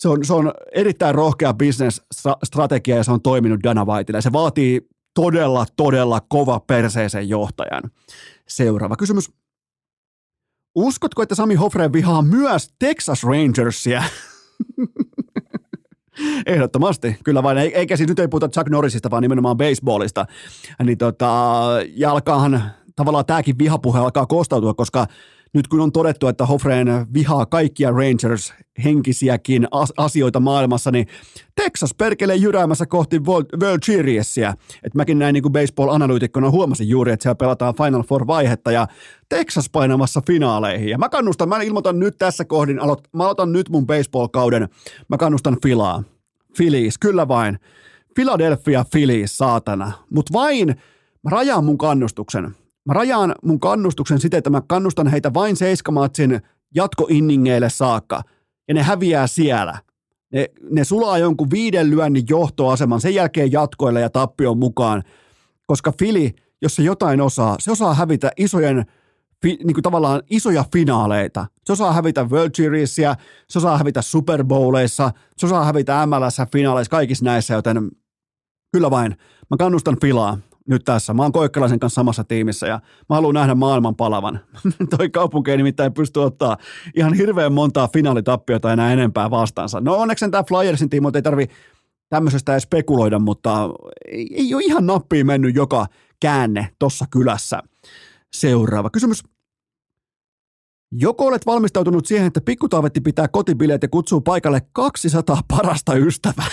se on, se on erittäin rohkea business-strategia ja se on toiminut Dana Whiteille. Se vaatii todella, todella kova perseisen johtajan. Seuraava kysymys. Uskotko, että Sami Hofre vihaa myös Texas Rangersia? Ehdottomasti, kyllä vain. Eikä siis nyt ei puhuta Chuck Norrisista, vaan nimenomaan baseballista. Niin tota, ja alkaahan, tavallaan tämäkin vihapuhe alkaa kostautua, koska – nyt kun on todettu, että Hofreen vihaa kaikkia Rangers henkisiäkin asioita maailmassa, niin Texas perkelee jyräämässä kohti World Seriesia. Et mäkin näin niin baseball-analyytikkona huomasin juuri, että siellä pelataan Final Four-vaihetta ja Texas painamassa finaaleihin. Ja mä kannustan, mä ilmoitan nyt tässä kohdin, aloit, mä aloitan nyt mun baseball-kauden, mä kannustan Filaa. Phillies, kyllä vain. Philadelphia Phillies, saatana. Mutta vain, mä rajaan mun kannustuksen. Mä rajaan mun kannustuksen siten, että mä kannustan heitä vain seiskamatsin jatkoinningeille saakka, ja ne häviää siellä. Ne, ne sulaa jonkun viiden lyönnin johtoaseman, sen jälkeen jatkoille ja tappion mukaan, koska Fili, jos se jotain osaa, se osaa hävitä isojen, fi, niin kuin tavallaan isoja finaaleita. Se osaa hävitä World Seriesia, se osaa hävitä Super Bowleissa, se osaa hävitä MLS-finaaleissa, kaikissa näissä, joten kyllä vain. Mä kannustan Filaa nyt tässä. Mä oon Koikkalaisen kanssa samassa tiimissä ja mä haluan nähdä maailman palavan. Toi kaupunki ei nimittäin pysty ottaa ihan hirveän montaa finaalitappiota enää enempää vastaansa. No onneksi tämä Flyersin tiimo ei tarvi tämmöisestä edes spekuloida, mutta ei, ole ihan nappiin mennyt joka käänne tuossa kylässä. Seuraava kysymys. Joko olet valmistautunut siihen, että pikkutaavetti pitää kotibileet ja kutsuu paikalle 200 parasta ystävää?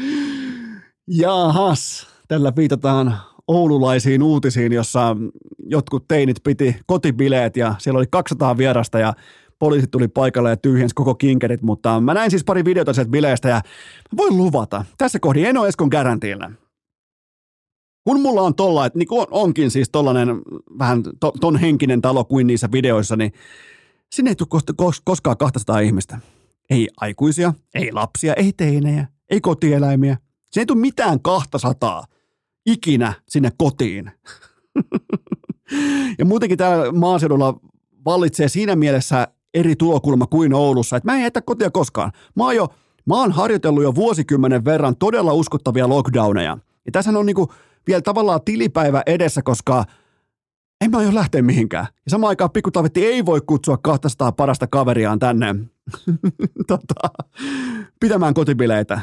Jahas, tällä viitataan oululaisiin uutisiin, jossa jotkut teinit piti kotibileet ja siellä oli 200 vierasta ja poliisit tuli paikalle ja tyhjensi koko kinkerit, mutta mä näin siis pari videota sieltä bileestä ja voin luvata, tässä kohdin en ole Eskon garantilla. Kun mulla on tolla, että niin on, onkin siis tollanen vähän to, ton henkinen talo kuin niissä videoissa, niin sinne ei tule koskaan 200 ihmistä. Ei aikuisia, ei lapsia, ei teinejä, ei kotieläimiä, se ei tule mitään 200 ikinä sinne kotiin. ja muutenkin täällä maaseudulla vallitsee siinä mielessä eri tulokulma kuin Oulussa, että mä en jätä kotia koskaan. Mä oon, jo, mä oon harjoitellut jo vuosikymmenen verran todella uskottavia lockdowneja. Ja tässä on niinku vielä tavallaan tilipäivä edessä, koska en mä jo lähteä mihinkään. Ja samaan aikaan pikkutavetti ei voi kutsua 200 parasta kaveriaan tänne tota, pitämään kotibileitä.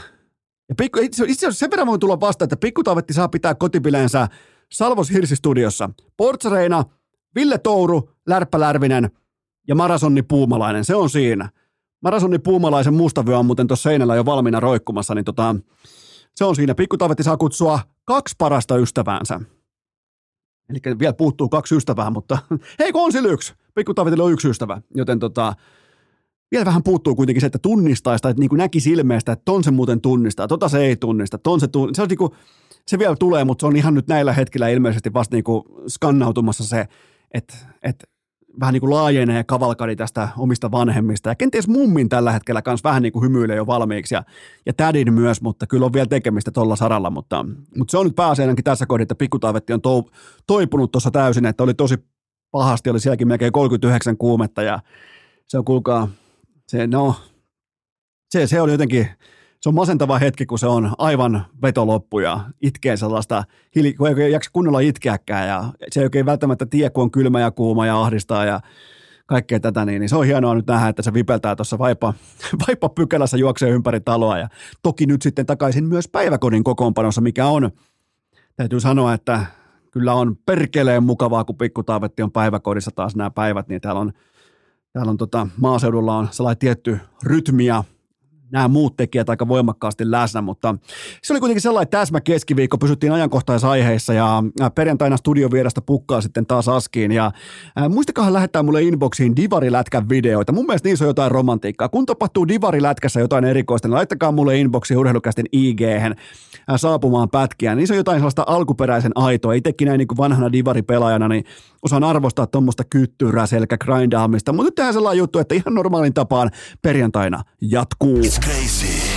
Ja pikku, itse asiassa sen verran voi tulla vasta, että Pikkutaavetti saa pitää kotipileensä Salvos Hirsistudiossa. Portsareina, Ville Touru, Lärppä Lärvinen ja Marasonni Puumalainen. Se on siinä. Marasonni Puumalaisen mustavyö on muuten tuossa seinällä jo valmiina roikkumassa, niin tota, se on siinä. Pikkutaavetti saa kutsua kaksi parasta ystäväänsä. Eli vielä puuttuu kaksi ystävää, mutta hei kun on sillä yksi. Pikkutaavetilla on yksi ystävä, joten tota, vielä vähän puuttuu kuitenkin se, että tunnistaa sitä, että niin näki silmeestä, että ton se muuten tunnistaa, tota se ei tunnista, ton se tunnistaa. Se, on niin kuin, se vielä tulee, mutta se on ihan nyt näillä hetkillä ilmeisesti vasta niin kuin skannautumassa se, että, että vähän niin kuin laajenee kavalkadi tästä omista vanhemmista. Ja kenties mummin tällä hetkellä kanssa vähän niin kuin hymyilee jo valmiiksi ja, ja tädin myös, mutta kyllä on vielä tekemistä tuolla saralla. Mutta, mutta se on nyt pääasianakin tässä kohdassa, että pikkutaavetti on to, toipunut tuossa täysin, että oli tosi pahasti, oli sielläkin melkein 39 kuumetta ja se on kuulkaa, se, no, se, se oli jotenkin, se on masentava hetki, kun se on aivan vetoloppu ja itkee sellaista, kun ei jaksa kunnolla itkeäkään ja se ei oikein välttämättä tiedä, kun on kylmä ja kuuma ja ahdistaa ja kaikkea tätä, niin, niin se on hienoa nyt nähdä, että se vipeltää tuossa vaipa, vaipa pykälässä juoksee ympäri taloa ja toki nyt sitten takaisin myös päiväkodin kokoonpanossa, mikä on, täytyy sanoa, että kyllä on perkeleen mukavaa, kun pikkutaavetti on päiväkodissa taas nämä päivät, niin täällä on, täällä on tota, maaseudulla on sellainen tietty rytmiä, nämä muut tekijät aika voimakkaasti läsnä, mutta se oli kuitenkin sellainen täsmä keskiviikko, pysyttiin ajankohtaisaiheissa ja perjantaina studion vierestä pukkaa sitten taas askiin ja muistakahan lähettää mulle inboxiin Divarilätkän videoita. Mun mielestä niissä on jotain romantiikkaa. Kun tapahtuu Divarilätkässä jotain erikoista, niin laittakaa mulle inboxiin urheilukästen ig saapumaan pätkiä. Niissä on jotain sellaista alkuperäisen aitoa. Itsekin näin niin kuin vanhana Divari-pelaajana, niin osaan arvostaa tuommoista kyttyrää selkä grindaamista. Mutta nyt tehdään sellainen juttu, että ihan normaalin tapaan perjantaina jatkuu. Crazy.